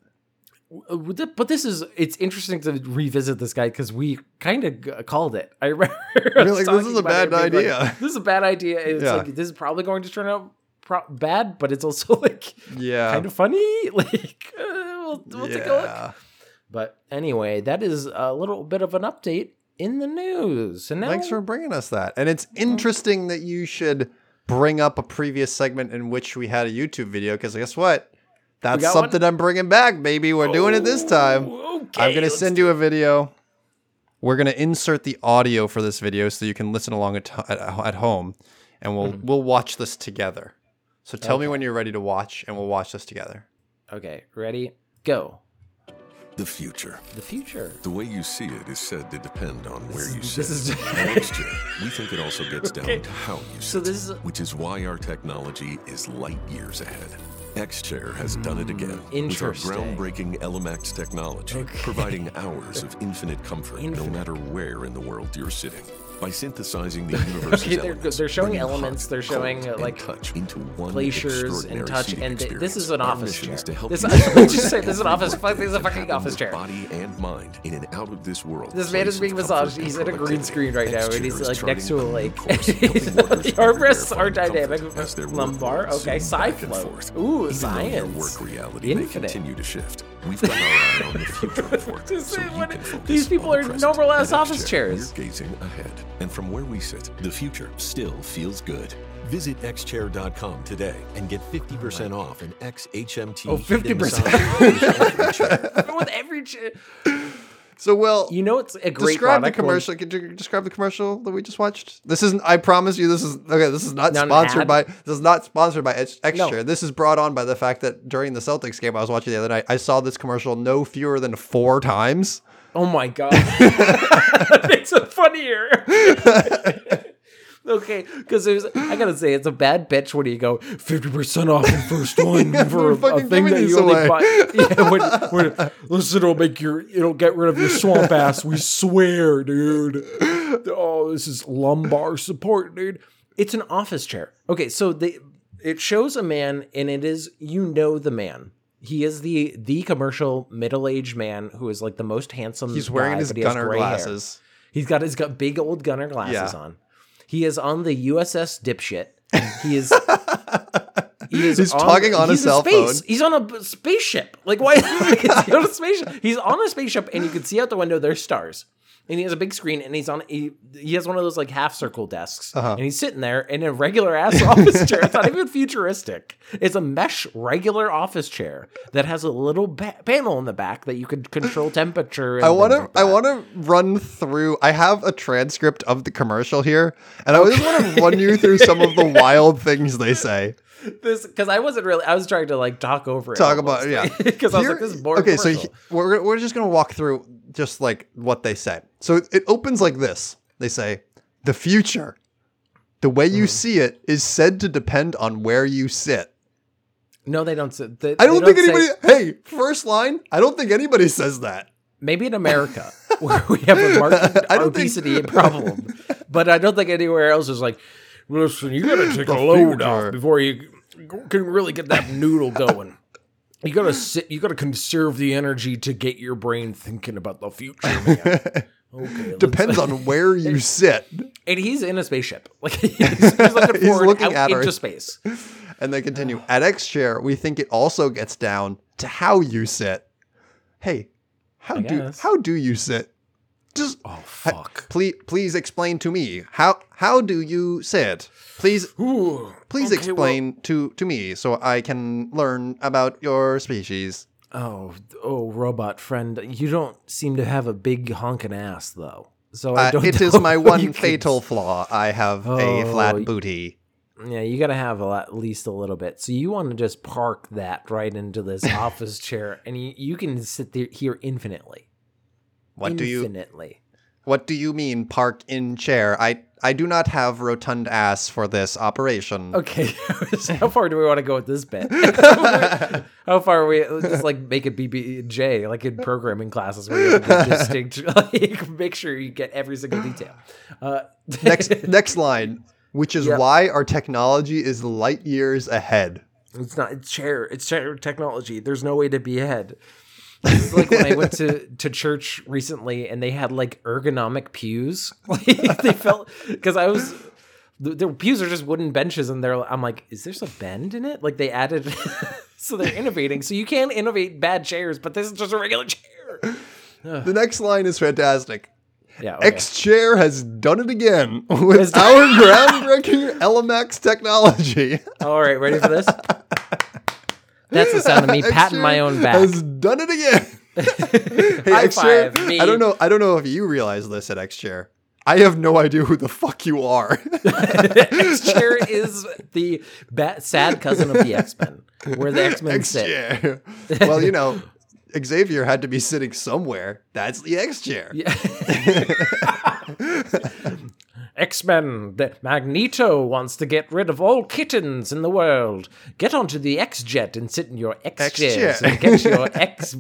But this is it's interesting to revisit this guy because we kind of called it. I [laughs] remember like, this is a bad and like, idea. this is a bad idea. It's Yeah. like this is probably going to turn out pro- bad, but it's also [laughs] like Yeah. kind of funny. [laughs] Like uh, we'll, we'll take a look. But anyway, that is a little bit of an update in the news. And now, Thanks for bringing us that. And it's interesting that you should bring up a previous segment in which we had a YouTube video because guess what? That's got something I'm bringing back, baby. We're doing it this time. Okay, I'm going to send you a video. We're going to insert the audio for this video so you can listen along at, at, at home and we'll Mm-hmm. we'll watch this together. So tell me when you're ready to watch and we'll watch this together. Okay, ready? Go. The future. The future. The way you see it is said to depend on where you sit. this is- At X-Chair, [laughs] we think it also gets [laughs] down to how you sit, So this is- which is why our technology is light years ahead. X-Chair has done it again with our groundbreaking Elemax technology, providing hours of infinite comfort no matter where in the world you're sitting. By synthesizing the [laughs] universe's Okay, they're- elements, they're showing elements, hot, they're showing, uh, like, touch into one glaciers and touch, and th- this is an Our office chair. is to help This, [laughs] I [laughs] just say this is an office. This is a fucking office chair. Body and mind in an out of this world. This man is being massaged. He's in a green screen right now, and he's like next to a lake. new course, helping workers the find armrests their are dynamic. Lumbar, okay. Side flow. Ooh, Even though your science. work reality Infinite. continue to shift. We've got our eye on the future of work, so what- these people are normal ass office X-Chair, chairs. We're gazing ahead, and from where we sit, the future still feels good. Visit xchair.com today and get 50% off an XHMT Oh, 50%. with every chair. [laughs] With every chair. So well, You know, it's a great describe the commercial. Could you describe the commercial that we just watched? This isn't. I promise you, this is okay. This is not Not sponsored by. This is not sponsored by X No. This is brought on by the fact that during the Celtics game I was watching the other night, I saw this commercial no fewer than four times. Oh my god, that [laughs] makes it funnier. [laughs] okay, because there's, I gotta say, it's a bad bitch when you go fifty percent off the first one [laughs] for a, a thing that you only away. buy. Yeah, when, when, listen, it'll make your, it'll get rid of your swamp ass. We swear, dude. Oh, this is lumbar support, dude. It's an office chair. Okay, so they, it shows a man, and it is you know the man. He is the the commercial middle aged man who is like the most handsome. He's wearing guy, his he gunner gray hair. glasses. He's got he's got big old gunner glasses Yeah. on. He is on the USS dipshit. He is. [laughs] He is He's talking on a he's in cell space. phone. He's on a b- spaceship. Like why? like, [laughs] is he on a spaceship? He's on a spaceship, and you can see out the window there's stars. And he has a big screen, and he's on. He, he has one of those like half circle desks, Uh-huh. and he's sitting there in a regular ass [laughs] office chair. It's not even futuristic. It's a mesh regular office chair that has a little ba- panel in the back that you can control temperature. And I want to. like I want to run through. I have a transcript of the commercial here, and I just want to run you through some of the wild things they say. this because I wasn't really. I was trying to like talk over it. Talk about yeah. [laughs] because I was like, this is boring. Okay, so he- we're we're just gonna walk through just like what they say. So it, it opens like this. They say the future, the way you hmm. see it, is said to depend on where you sit. no, they don't. Say, they, I don't they think say- anybody. Hey, first line. I don't think anybody says that. maybe in America [laughs] where we have a marked don't think- obesity problem, but I don't think anywhere else is like. Listen, you got to [laughs] take a load future. off before you can really get that noodle going. You gotta sit. You gotta conserve the energy to get your brain thinking about the future, man. [laughs] Okay, Depends on [laughs] where you sit. And he's in a spaceship. [laughs] Like he's, he's looking He's forward looking out at into Earth. space. And they continue. At X chair, we think it also gets down to how you sit. Hey, how I do guess. how do you sit? Just Oh fuck. please please explain to me how how do you sit? Please Ooh, please okay, well- explain to to me so I can learn about your species. oh, oh, robot friend, you don't seem to have a big honking ass though. So Uh, it [laughs] is my one you can- fatal flaw. I have a Oh, flat booty. Yeah, you gotta have a at least a little bit. So you want to just park that right into this [laughs] office chair, and you, you can sit there here infinitely. What do you Infinitely. What do you mean park in chair? I I do not have rotund ass for this operation. Okay, [laughs] how far do we want to go with this bit? [laughs] how far are we? Just like make it BBJ, like in programming classes, where you have distinct, [laughs] like make sure you get every single detail. Uh, next next line, which is Yep. why our technology is light years ahead. It's not. It's chair. It's chair technology. There's no way to be ahead. This is like when I went to, to church recently and they had like ergonomic pews. [laughs] Like they felt because I was the, the pews are just wooden benches and they're. I'm like, is there a bend in it? Like they added, [laughs] so they're innovating. So you can innovate bad chairs, but this is just a regular chair. The next line is fantastic. Yeah. Okay. X Chair has done it again [laughs] with our groundbreaking Elemax technology. All right, ready for this? That's the sound of me [laughs] patting my own back. Has done it again. [laughs] [laughs] hey, High X Chair, five, me. I don't know. I don't know if you realize this at X Chair. I have no idea who the fuck you are. X chair is the sad cousin of the X Men, where the X Men sit. Well, you know, Xavier had to be sitting somewhere. That's the X Chair. X Men, Magneto wants to get rid of all kittens in the world. Get onto the X Jet and sit in your X chairs and get [laughs] your X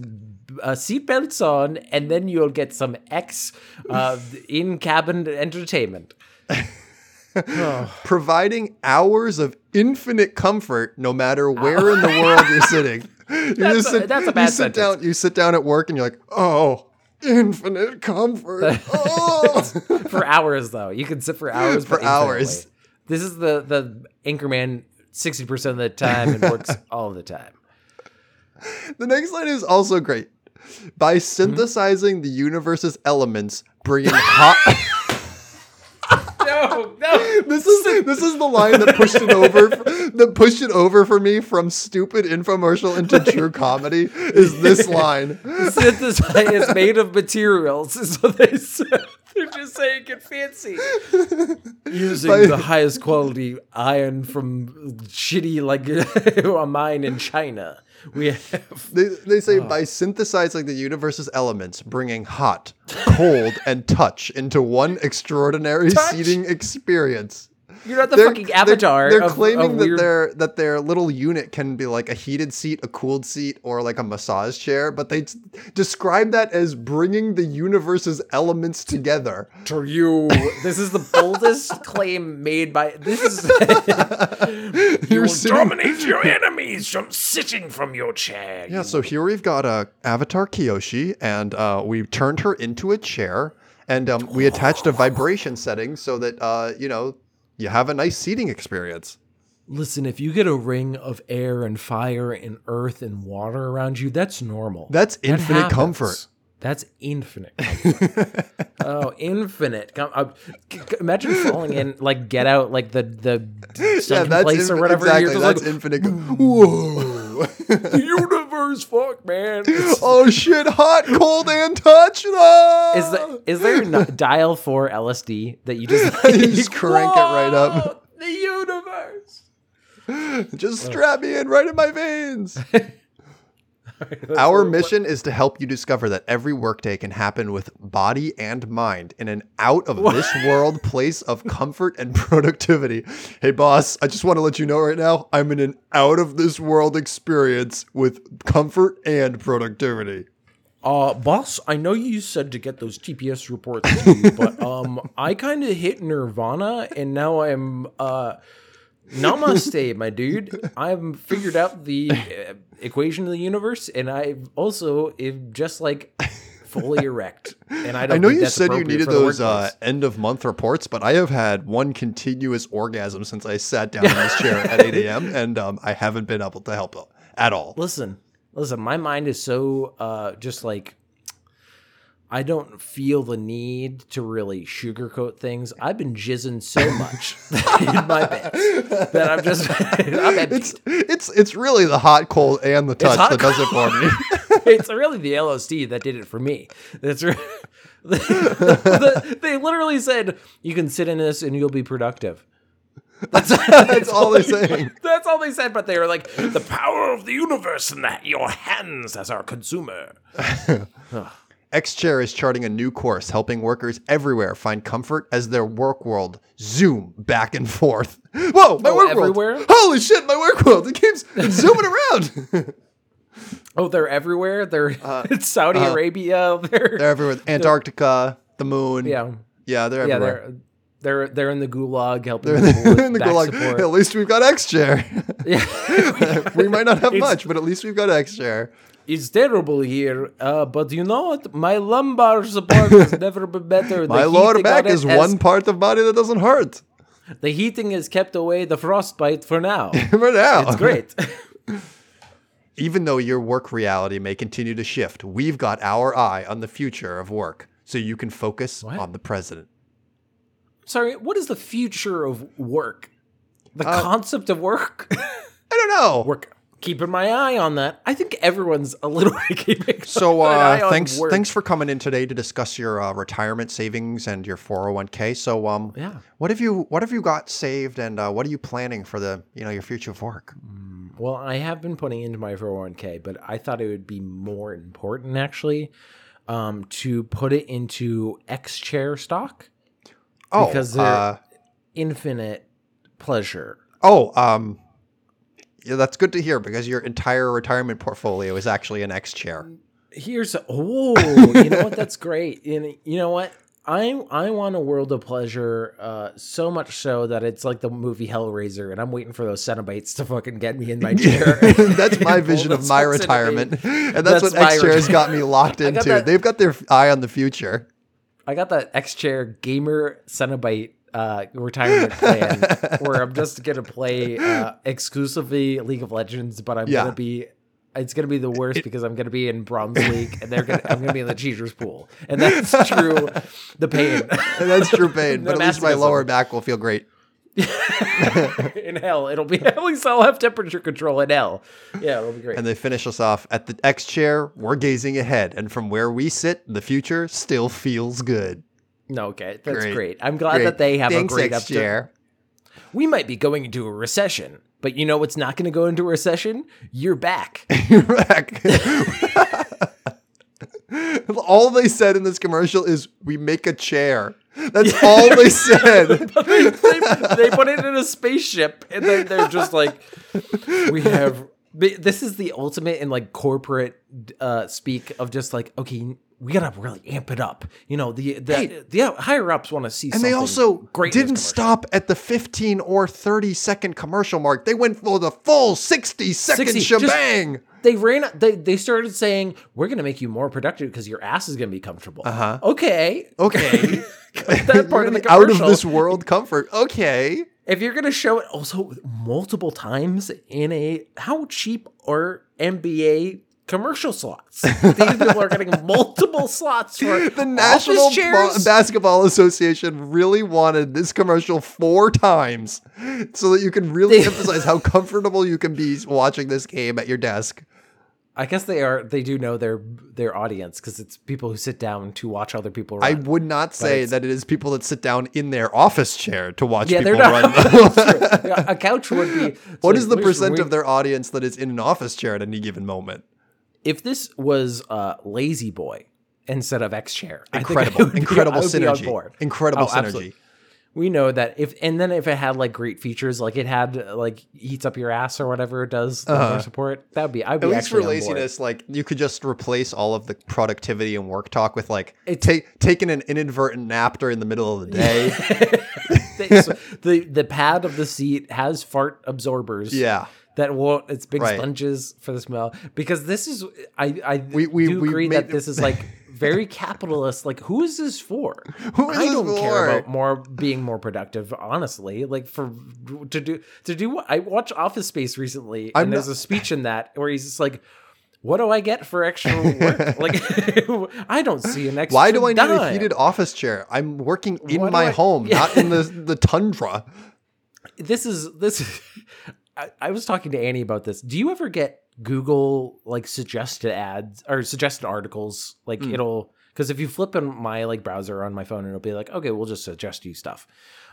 uh, seatbelts on, and then you'll get some X uh, in cabin entertainment. [laughs] providing hours of infinite comfort no matter where in the [laughs] world you're sitting. You That's a- sit, that's a you sit sentence. down you sit down at work and you're like, "Oh, infinite comfort." [laughs] oh. [laughs] for hours though. You can sit for hours For hours. This is the the Anchorman sixty percent of the time and works [laughs] all the time. the next line is also great. By Mm-hmm. synthesizing the universe's elements, bringing hot. [laughs] This is this is the line that pushed it over that pushed it over for me from stupid infomercial into true comedy is this [laughs] line. Synthesize is made of materials, is what they [laughs] said. They're just saying it fancy. Using the highest quality iron from shitty like a mine in China. [laughs] We have [laughs] They, they say oh. by synthesizing the universe's elements, bringing hot, cold, and touch into one extraordinary Touch? seating experience. You're not the They're- fucking they're- avatar. They're, of- claiming of that weird- their that their little unit can be like a heated seat, a cooled seat, or like a massage chair, but they t- describe that as bringing the universe's elements together. to you. This is the boldest [laughs] claim made by this is [laughs] [laughs] you will sitting- dominate your enemies from sitting from your chair. Yeah, so here we've got uh, Avatar Kyoshi, and uh, we turned her into a chair, and um, we attached a vibration setting so that uh, you know you have a nice seating experience. Listen, if you get a ring of air and fire and earth and water around you, that's normal. That's That infinite happens. comfort. That's infinite [laughs] oh, infinite. Com- uh, c- imagine falling in, like, get out, like the the sunken place or whatever. Exactly, that's like, infinite. Whoa! [laughs] universe, fuck, man. Oh shit! Hot, cold, and touch. No! Is there is there a n- [laughs] dial for LSD that you just [laughs] You just crank it right up. The universe. Just strap me in right in my veins. [laughs] Our mission is to help you discover that every workday can happen with body and mind in an out of this world place of comfort and [laughs] productivity. Hey, boss, I just want to let you know right now I'm in an out of this world experience with comfort and productivity. Uh, boss, I know you said to get those TPS reports to you, but [laughs] um, I kind of hit Nirvana, and now I'm uh Namaste, my dude. I've figured out the uh, equation of the universe, and I also am just like fully erect. And I don't. I know you said you needed those uh, end of month reports, but I have had one continuous orgasm since I sat down in this chair at 8 a.m. [laughs] and um, I haven't been able to help at all. listen, listen. My mind is so uh, just like. I don't feel the need to really sugarcoat things. I've been jizzing so much [laughs] in my pants that I'm just. [laughs] I'm. It's it's it's really the hot, cold, and the touch that does it for me. [laughs] it's really the LSD that did it for me. That's re- they literally said you can sit in this and you'll be productive. That's, That's all they're saying. That's all they said, but they were like the power of the universe in that your hands as our consumer. Xchair is charting a new course, helping workers everywhere find comfort as their work world zoom back and forth. [laughs] Whoa, my Oh, work everywhere? world! Holy shit, my work world! It keeps [laughs] zooming around. [laughs] Oh, they're everywhere. They're uh, it's Saudi uh, Arabia. They're, they're everywhere. Antarctica, the moon. yeah, yeah, they're yeah. everywhere. They're they're they're in the gulag helping They're [laughs] in the gulag. support. At least we've got Xchair. [laughs] Yeah. [laughs] we might not have It's- much, but at least we've got X chair. It's terrible here, uh, but you know what? My lumbar support has never been better. My lower back is has- one part of body that doesn't hurt. The heating has kept away the frostbite for now. For now. It's great. Even though your work reality may continue to shift, we've got our eye on the future of work so you can focus What? on the present. Sorry, what is the future of work? The Uh, concept of work? [laughs] I don't know. work. Keeping my eye on that. I think everyone's a little [laughs] bit keeping So uh, on thanks thanks for coming in today to discuss your uh, retirement savings and your 401k. So um Yeah. what have you what have you got saved and uh, what are you planning for the you know your future of work? Well, I have been putting into my 401k, but I thought it would be more important actually um, to put it into X chair stock Oh, because they're uh, infinite pleasure. oh um yeah, that's good to hear because your entire retirement portfolio is actually an X chair. Here's oh, you know what? That's great. [laughs] And you know what? I I want a world of pleasure, uh, so much so that it's like the movie Hellraiser, and I'm waiting for those Cenobites to fucking get me in my [laughs] chair. [laughs] that's my vision of my hooks into me. retirement, and that's, That's what X Chair has got me locked got into. that- They've got their eye on the future. I got that X chair gamer Cenobite uh, retirement plan [laughs] where I'm just gonna play uh, exclusively League of Legends, but I'm Yeah. gonna be. It's gonna be the worst because I'm gonna be in Bronze League and they're gonna I'm gonna be in the cheaters pool, and that's [laughs] true. The pain And that's true pain, [laughs] but at least my lower back will feel great. [laughs] in hell, it'll be [laughs] at least I'll have temperature control in hell. Yeah, it'll be great. And they finish us off at the X chair. We're gazing ahead, and from where we sit, the future still feels good. no, okay, that's Great. great. I'm glad Great. that they have Thanks, a great X chair. We might be going into a recession, but you know what's not going to go into a recession? You're back. [laughs] You're back. All they said in this commercial is, "We make a chair." That's all they said. [laughs] they, they put it in a spaceship and then they're just like we have this is the ultimate in like corporate uh speak of just like okay we gotta really amp it up you know the the, Hey. the higher ups want to see something. And they also great didn't stop at the 15 or 30 second commercial mark. They went for the full 60 second 60, just- shebang. They ran they, they started saying we're gonna make you more productive because your ass is gonna be comfortable Uh-huh. okay okay. [laughs] that [laughs] part of the Out of this world comfort. Okay. if you're gonna show it also multiple times in a how cheap are NBA commercial slots? These people are getting [laughs] multiple slots for The National. Ba- Basketball Association really wanted this commercial four times so that you can really [laughs] emphasize how comfortable you can be watching this game at your desk. I guess they are. They do know their their audience because it's people who sit down to watch other people. I would not say that it is people that sit down in their office chair to watch yeah, people they're not. run. [laughs] A couch would be. what like, is the percent we- of their audience that is in an office chair at any given moment? If this was uh, La-Z-Boy instead of X Chair, Incredible, incredible synergy. board. Incredible Oh, synergy. absolutely. we know that if and then if it had like great features like it had like heats up your ass or whatever it does lumbar support that would be i'd be Uh-huh. At least for actually on board. laziness, like you could just replace all of the productivity and work talk with like take taking an inadvertent nap during the middle of the day. [laughs] The the pad of the seat has fart absorbers. Yeah. That won't. It's big Right. sponges for the smell. Because this is, I I We- we- do we agree that this is [laughs] like very capitalist. Like, who is this for? Who is I don't care for? about more being more productive. Honestly, like for to do to do. what I watched Office Space recently, I'm and there's not- a speech in that where he's just like. What do I get for extra work? [laughs] like, [laughs] I don't see an extra. Why do I need a heated office chair? I'm working in my I- home, Yeah. not in the the tundra. this is this is- I, I was talking to Annie about this. Do you ever get Google like suggested ads or suggested articles? Like Hmm. it'll because if you flip in my like browser on my phone, it'll be like, okay, we'll just suggest you stuff.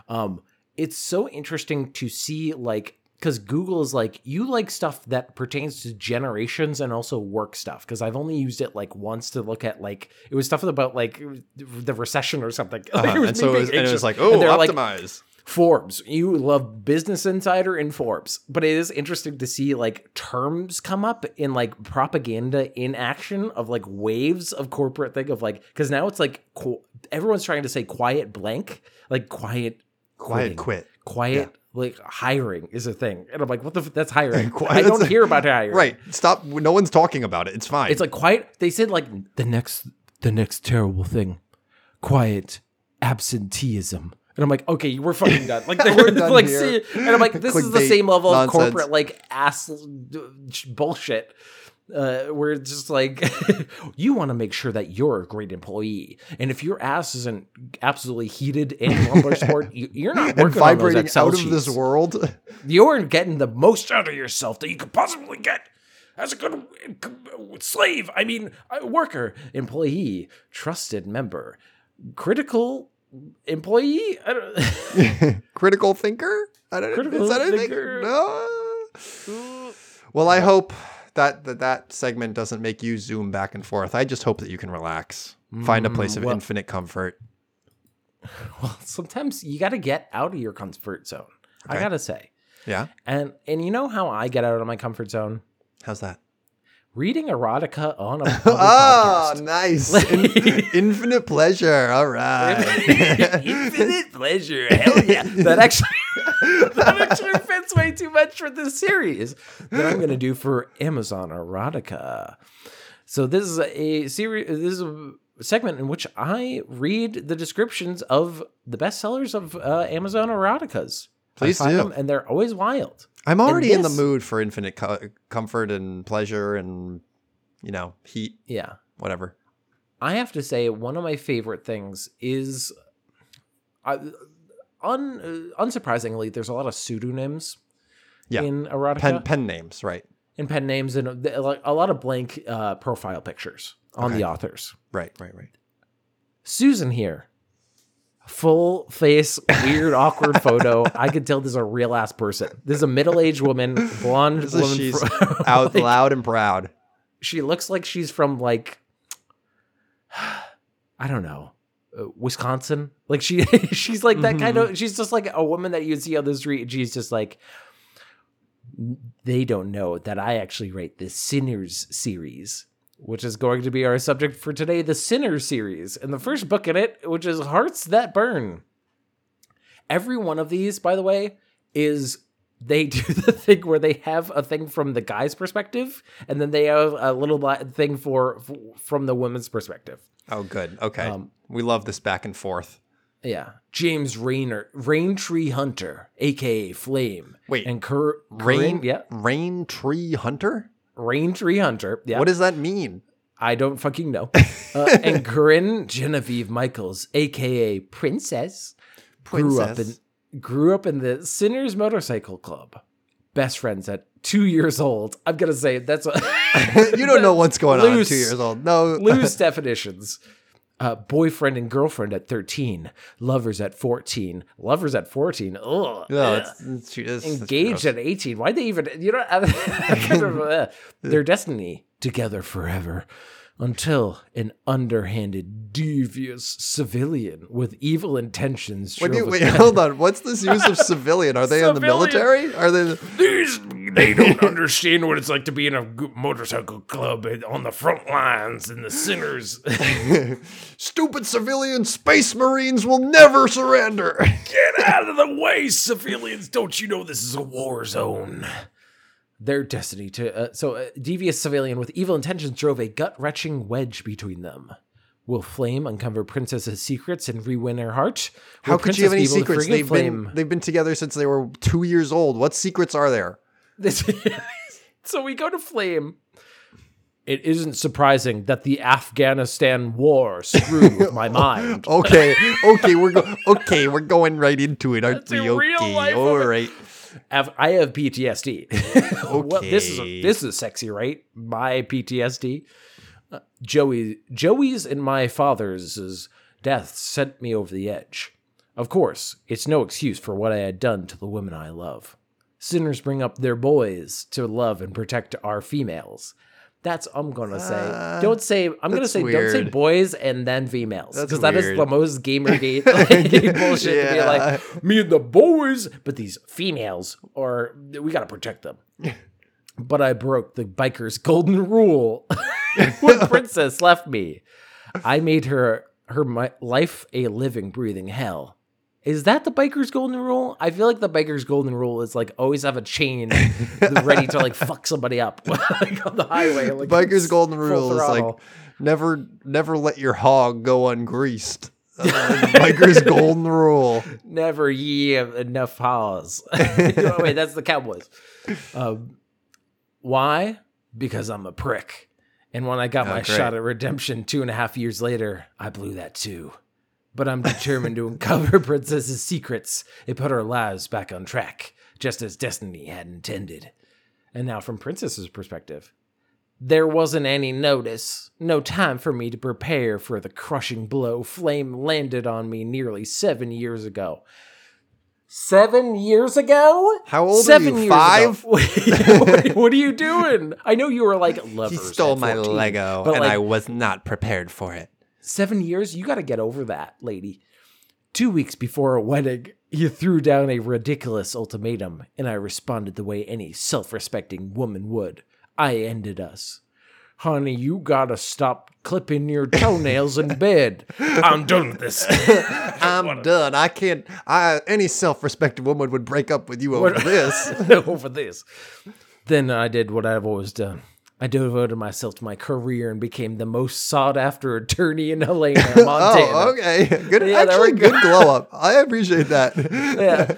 Um, it's so interesting to see like because Google is like you like stuff that pertains to generations and also work stuff. Because I've only used it like once to look at like it was stuff about like the recession or something. [laughs] Uh-huh. and so it was, and it was like, oh, they're like, optimize. Forbes. You love Business Insider and Forbes, but it is interesting to see like terms come up in like propaganda in action of like waves of corporate thing of like because now it's like qu- everyone's trying to say quiet blank, like quiet, Quiet quitting. quit. quiet. Like hiring is a thing, and I'm like, what the? F- that's hiring. [laughs] Quiet- I don't hear about hiring. Right. Stop. No one's talking about it. It's fine. It's like quiet. They said like the next, the next terrible thing, quiet absenteeism. And I'm like, okay, we're fucking done. Like, [laughs] We're done like, here. see, and I'm like, this is the same level nonsense. of corporate like ass bullshit. Uh, where it's just like [laughs] you want to make sure that you're a great employee, and if your ass isn't absolutely heated and lumbar sport, you, you're not [laughs] and working those vibrating out of this world. You're getting the most out of yourself that you could possibly get as a good slave. I mean, worker, employee, trusted member, critical employee. I don't, [laughs] Critical thinker? I don't Critical is that thinker. No. Well, I hope that, that that segment doesn't make you zoom back and forth. I just hope that you can relax, find a mm, place of well- infinite comfort. [laughs] well, sometimes you got to get out of your comfort zone. I gotta say, Yeah. and and you know how I get out of my comfort zone? How's that? Reading erotica on a [laughs] Oh, podcast. nice. In- [laughs] infinite pleasure. All right. [laughs] Infinite pleasure. Hell yeah. That actually that actually fits way too much for this series that I'm gonna do for Amazon Erotica. So this is a series this is a segment in which I read the descriptions of the bestsellers of uh, Amazon Eroticas. I Please find do. them, and they're always wild. I'm already in the mood for infinite co- comfort and pleasure and, you know, heat, Yeah. whatever. I have to say, one of my favorite things is, uh, un, uh, unsurprisingly, there's a lot of pseudonyms Yeah. in erotica, Pen, pen names, right. in pen names, and like a lot of blank uh, profile pictures on Okay. the authors. Right, right, right. Susan here, full face, weird, awkward [laughs] photo. I could tell this is a real ass person. This is a middle aged woman, blonde This woman. she's fro- [laughs] out like, loud and proud. she looks like she's from like I don't know. Uh, Wisconsin, like she, [laughs] she's like that kind Mm-hmm. of. She's just like a woman that you'd see on the street. And she's just like, they don't know that I actually write the Sinners series, which is going to be our subject for today, the Sinner series, and the first book in it, which is Hearts That Burn. Every one of these, by the way, is they [laughs] do the thing where they have a thing from the guy's perspective, and then they have a little thing for, for from the woman's perspective. Oh, good. Okay. Um, we love this back and forth. Yeah, James Rayner, Raintree Hunter, aka Flame. Wait, and Cur- Rain, Corinne- yeah, Rain Tree Hunter? Raintree Hunter. Yeah, What does that mean? I don't fucking know. [laughs] Uh, and Corinne Genevieve Michaels, aka Princess, grew up in grew up in the Sinners Motorcycle Club. Best friends at two years old. I'm gonna say that's a [laughs] you don't know what's going on at two years old. No. loose [laughs] definitions. Uh, boyfriend and girlfriend at 13, lovers at 14, lovers at 14. Ugh. No, Ugh. it's, it's, it's, it's engaged at 18 why'd they even you know [laughs] uh, [laughs] their destiny together forever until an underhanded devious civilian with evil intentions When you, wait, hold on. What's this use of civilian? Are they in the military? Are they? these they don't [laughs] understand what it's like to be in a motorcycle club on the front lines and the sinners. [laughs] Stupid civilian space marines will never surrender. Get out of the way, civilians! Don't you know this is a war zone? Their destiny to. Uh, so, a devious civilian with evil intentions drove a gut wrenching wedge between them. Will Flame uncover Princess's secrets and re-win her heart? Will How could she have any Princess be able to secrets? They've Flame? been they've been together since they were two years old. What secrets are there? [laughs] So we go to Flame. It isn't surprising that the Afghanistan war screwed with my [laughs] mind. Okay, okay, we're go- okay, we're going right into it, aren't That's we? Okay, all right. I have PTSD. [laughs] well, this is Okay. this is sexy, right? My PTSD. Uh, Joey, Joey's and my father's death sent me over the edge. Of course, it's no excuse for what I had done to the women I love. Sinners bring up their boys to love and protect our females. That's I'm gonna say. Uh, don't say. I'm gonna say. Don't say boys and then females because that is the most gamergate [laughs] like, bullshit to be like me and the boys, but these females, or we gotta protect them. [laughs] but I broke the biker's golden rule [laughs] when Princess left me. I made her her mi- life a living, breathing hell. Is that the biker's golden rule? I feel like the biker's golden rule is like always have a chain [laughs] ready to like fuck somebody up [laughs] like on the highway. Like Biker's [laughs] golden rule is like never never let your hog go ungreased. Uh, Biker's golden rule. never ye have enough pause. Wait, that's the Cowboys. Um, why? Because I'm a prick. And when I got Oh, my great. shot at redemption two and a half years later, I blew that too. But I'm determined to uncover [laughs] Princess's secrets and put our lives back on track, just as destiny had intended. And now, from Princess's perspective, there wasn't any notice, no time for me to prepare for the crushing blow Flame landed on me nearly seven years ago. Seven years ago? How old are you, five? [laughs] what, what are you doing? I know you were like lovers. He stole my 14, Lego, and like, I was not prepared for it. Seven years? You got to get over that, lady. Two weeks before a wedding, you threw down a ridiculous ultimatum, and I responded the way any self respecting woman would. I ended us. Honey, you gotta stop clipping your toenails in bed. [laughs] I'm done with this. [laughs] I'm done. I can't. I any self-respecting woman would break up with you over this. [laughs] over this. Then I did what I've always done. I devoted myself to my career and became the most sought after attorney in [laughs] Helena, [laughs] Montana. Oh, okay. Good. Yeah, actually, good glow up. [laughs] I appreciate that. yeah.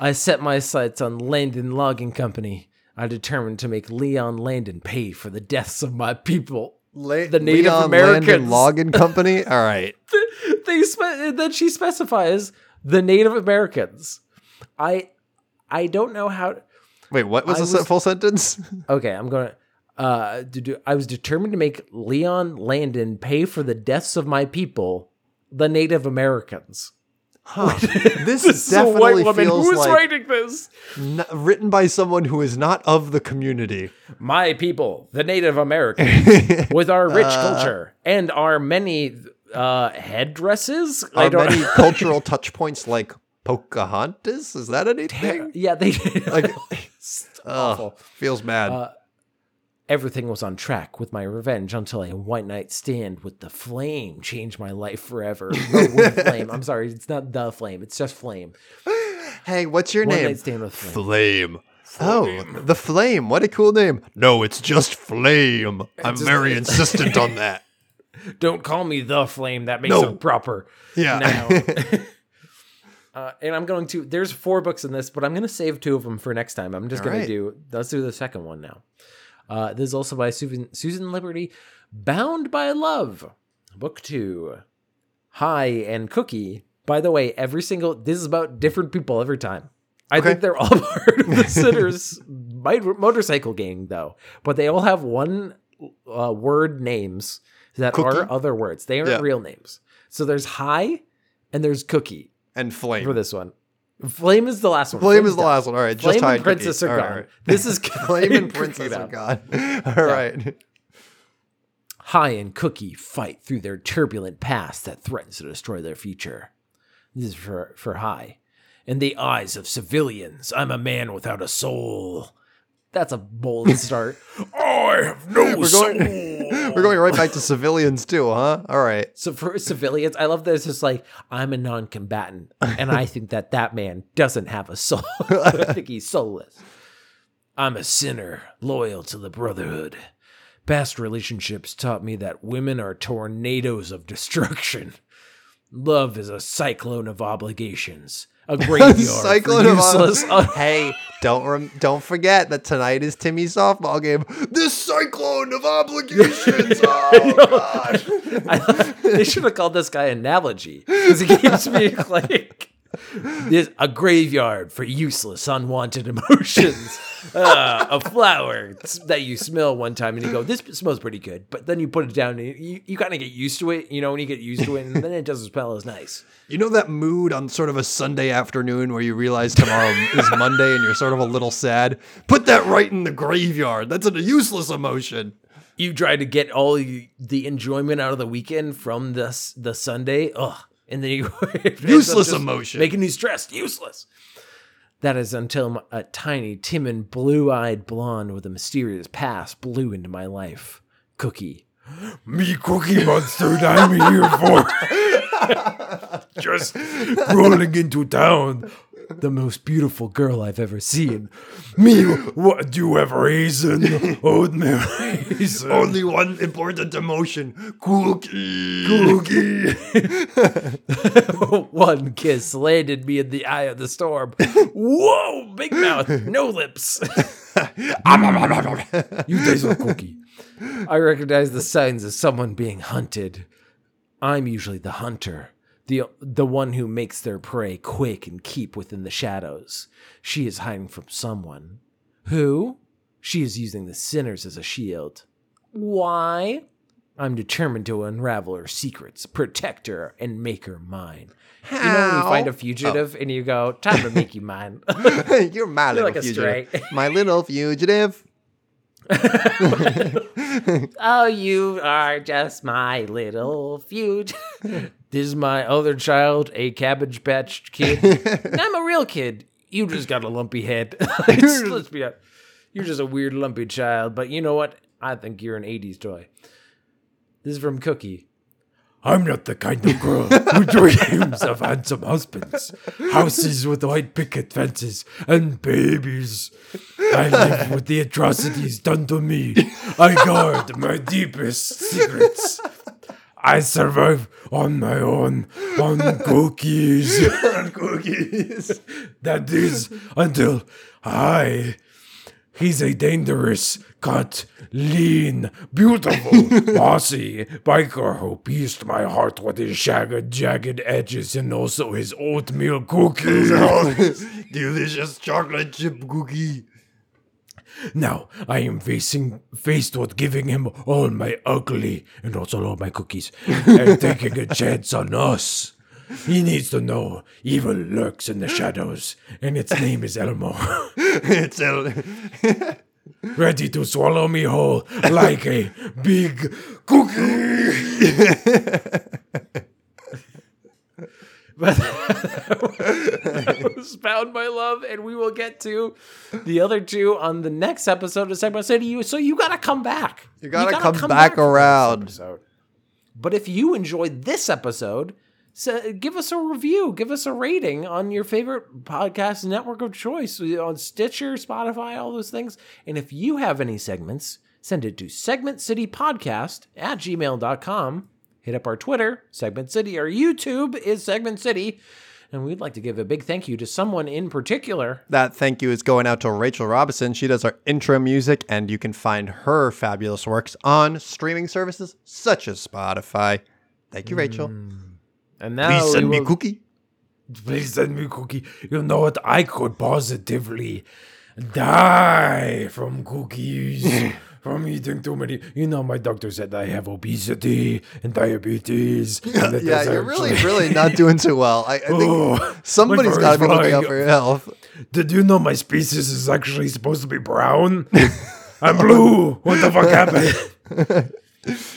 I set my sights on Landon Logging Company. I determined to make Leon Landon pay for the deaths of my people. La- The Native Leon Americans. Landon Logging Company. All right. They spe- then she specifies the Native Americans. I I don't know how. Wait, what was I the was- full sentence? Okay, I'm going to. Uh, to do, I was determined to make Leon Landon pay for the deaths of my people, the Native Americans. Huh. [laughs] This, This is a white definitely woman. feels Who is like writing this? n- written by someone who is not of the community. my people, the Native Americans, [laughs] with our rich culture and our many uh, headdresses. Don't. many [laughs] cultural touch points like Pocahontas? Is that anything? yeah, they Like, awful. feels bad. Everything was on track with my revenge until a white night stand with the flame changed my life forever. No, with [laughs] flame. I'm sorry, it's not the flame. It's just flame. hey, what's your One name? night stand with flame. Flame. Oh, the Flame. What a cool name. No, it's just Flame. I'm just- very insistent on that. [laughs] Don't call me the flame. That makes No. it proper. Yeah. now. [laughs] uh, and I'm going to. There's four books in this, but I'm going to save two of them for next time. I'm just going right. to do. Let's do the second one now. Uh, this is also by Susan, Susan Liberty, Bound by Love, book two. Hi and Cookie. By the way, every single this is about different people every time. I Okay. think they're all [laughs] part of the Sinners motorcycle gang, though, but they all have one uh, word names that Cookie? are other words. They aren't Yeah. real names. So there's Hi and there's Cookie and Flame. for this one. Flame is the last one. Flame Flame's is the last one. All right, just Flame hide and Princess are All gone. right. [laughs] This is [laughs] Flame and Princess are gone. All right. Hi and Cookie fight through their turbulent past that threatens to destroy their future. This is for, for Hi. In the eyes of civilians, I'm a man without a soul. That's a bold [laughs] start. I have no We're going, [laughs] we're going right back to civilians too, huh? All right. So for civilians, I love that it's just like I'm a non-combatant, and I think that that man doesn't have a soul. [laughs] I think he's soulless. I'm a sinner, loyal to the Brotherhood. Past relationships taught me that women are tornadoes of destruction. Love is a cyclone of obligations, a [laughs] graveyard Cyclone of useless. Ob- [laughs] hey, don't rem- don't forget that tonight is Timmy's softball game. This cyclone of obligations. [laughs] oh gosh. I, they should have called this guy analogy because he keeps being like this, a graveyard for useless, unwanted emotions. [laughs] Uh, a flower that you smell one time and you go, "This smells pretty good," but then you put it down and you, you kind of get used to it. You know, when you get used to it, and then it doesn't smell as nice. You know that mood on sort of a Sunday afternoon where you realize tomorrow [laughs] is Monday and you're sort of a little sad? Put that right in the graveyard. That's a useless emotion. You try to get all the the enjoyment out of the weekend from this the Sunday, ugh, and then you it ends up Useless emotion. making you stressed, useless. That is until a tiny, timid, blue-eyed blonde with a mysterious past blew into my life. Cookie. [gasps] Me Cookie Monster, I'm here for [laughs] [laughs] just rolling into town. The most beautiful girl I've ever seen. Me, what do you have raisin? Oatmeal raisin. Only one important emotion. Cookie. Cookie. [laughs] One kiss landed me in the eye of the storm. Whoa, big mouth, no lips. [laughs] you taste like cookie. I recognize the signs of someone being hunted. I'm usually the hunter, the the one who makes their prey quake and keep within the shadows. She is hiding from someone. Who? She is using the sinners as a shield. Why? I'm determined to unravel her secrets, protect her, and make her mine. You know when you find a fugitive oh. and you go, time to make you mine. [laughs] You're my little like a fugitive. stray. my little fugitive. [laughs] Oh, you are just my little fugitive. [laughs] this is my other child, a cabbage patch kid. [laughs] And I'm a real kid. You just got a lumpy head. [laughs] [laughs] Let's be honest. You're just a weird lumpy child, but you know what? I think you're an 80s toy. This is from Cookie. I'm not the kind of girl who dreams of handsome husbands, houses with white picket fences, and babies. I live with the atrocities done to me. I guard my deepest secrets. I survive on my own, on [laughs] cookies. on cookies. That is until I. He's a dangerous, cut, lean, beautiful, [laughs] bossy biker who pierced my heart with his shagged, jagged edges and also his oatmeal cookies. [laughs] Delicious chocolate chip cookie. Now I am facing faced with giving him all my ugly and also all my cookies and [laughs] taking a chance on us. He needs to know evil lurks in the shadows, and its name is Elmo. [laughs] it's El- [laughs] ready to swallow me whole like a big cookie. But [laughs] that was Bound by Love, and we will get to the other two on the next episode of Segment City. You so you gotta come back. You gotta come back for this around. But if you enjoyed this episode, so give us a review, give us a rating on your favorite podcast network of choice on Stitcher, Spotify, all those things. And if you have any segments, send it to segmentcitypodcast at gmail.com. Hit up our Twitter, Segment City. Our YouTube is Segment City. And we'd like to give a big thank you to someone in particular. That thank you is going out to Rachel Robinson. She does our intro music, and you can find her fabulous works on streaming services such as Spotify. Thank you, Rachel. Mm. And now Please send we me cookie. Please send me cookie. You know what? I could positively die from cookies. [laughs] From eating too many, you know, my doctor said I have obesity and diabetes. and that Yeah, you're really, actually- [laughs] really not doing too well. I, I think Oh, somebody's my got to be looking out for your health. Did you know my species is actually supposed to be brown? [laughs] I'm blue. What the fuck happened?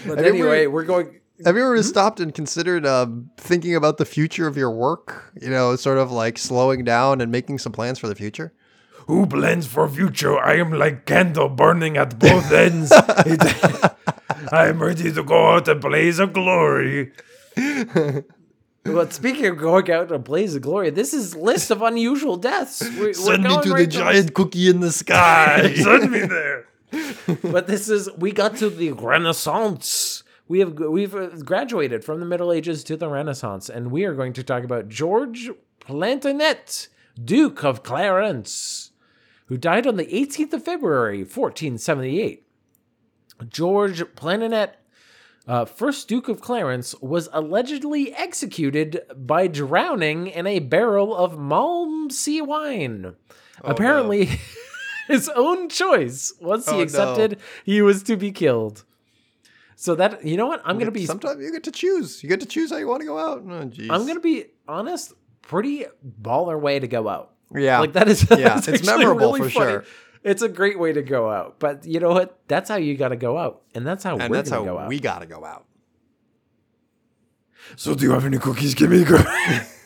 But you anyway, ever- we're going. Have you ever stopped and considered um, thinking about the future of your work? You know, sort of like slowing down and making some plans for the future. Who plans for future? I am like candle burning at both ends. [laughs] It- [laughs] I am ready to go out and blaze of glory. Well, speaking of going out in a blaze of glory, this is list of unusual deaths. We're, Send we're me to the right giant cookie in the sky. [laughs] Send me there. but this is we got to the Renaissance. We have we've uh, graduated from the Middle Ages to the Renaissance, and we are going to talk about George Plantagenet, Duke of Clarence, who died on the 18th of February, 1478. George Plantagenet, uh, first Duke of Clarence, was allegedly executed by drowning in a barrel of Malmsey wine. Apparently, [laughs] his own choice. Once Oh, he no. accepted, he was to be killed. So that you know what I'm gonna be Sometimes you get to choose. You get to choose how you want to go out. Oh. I'm gonna be honest, pretty baller way to go out. Yeah. Like that is [laughs] Yeah, it's memorable really for funny. sure. It's a great way to go out. But you know what? That's how you gotta go out. And that's how and we're that's gonna how go out. we gotta go out. So, do you have any cookies? Give me the cookies.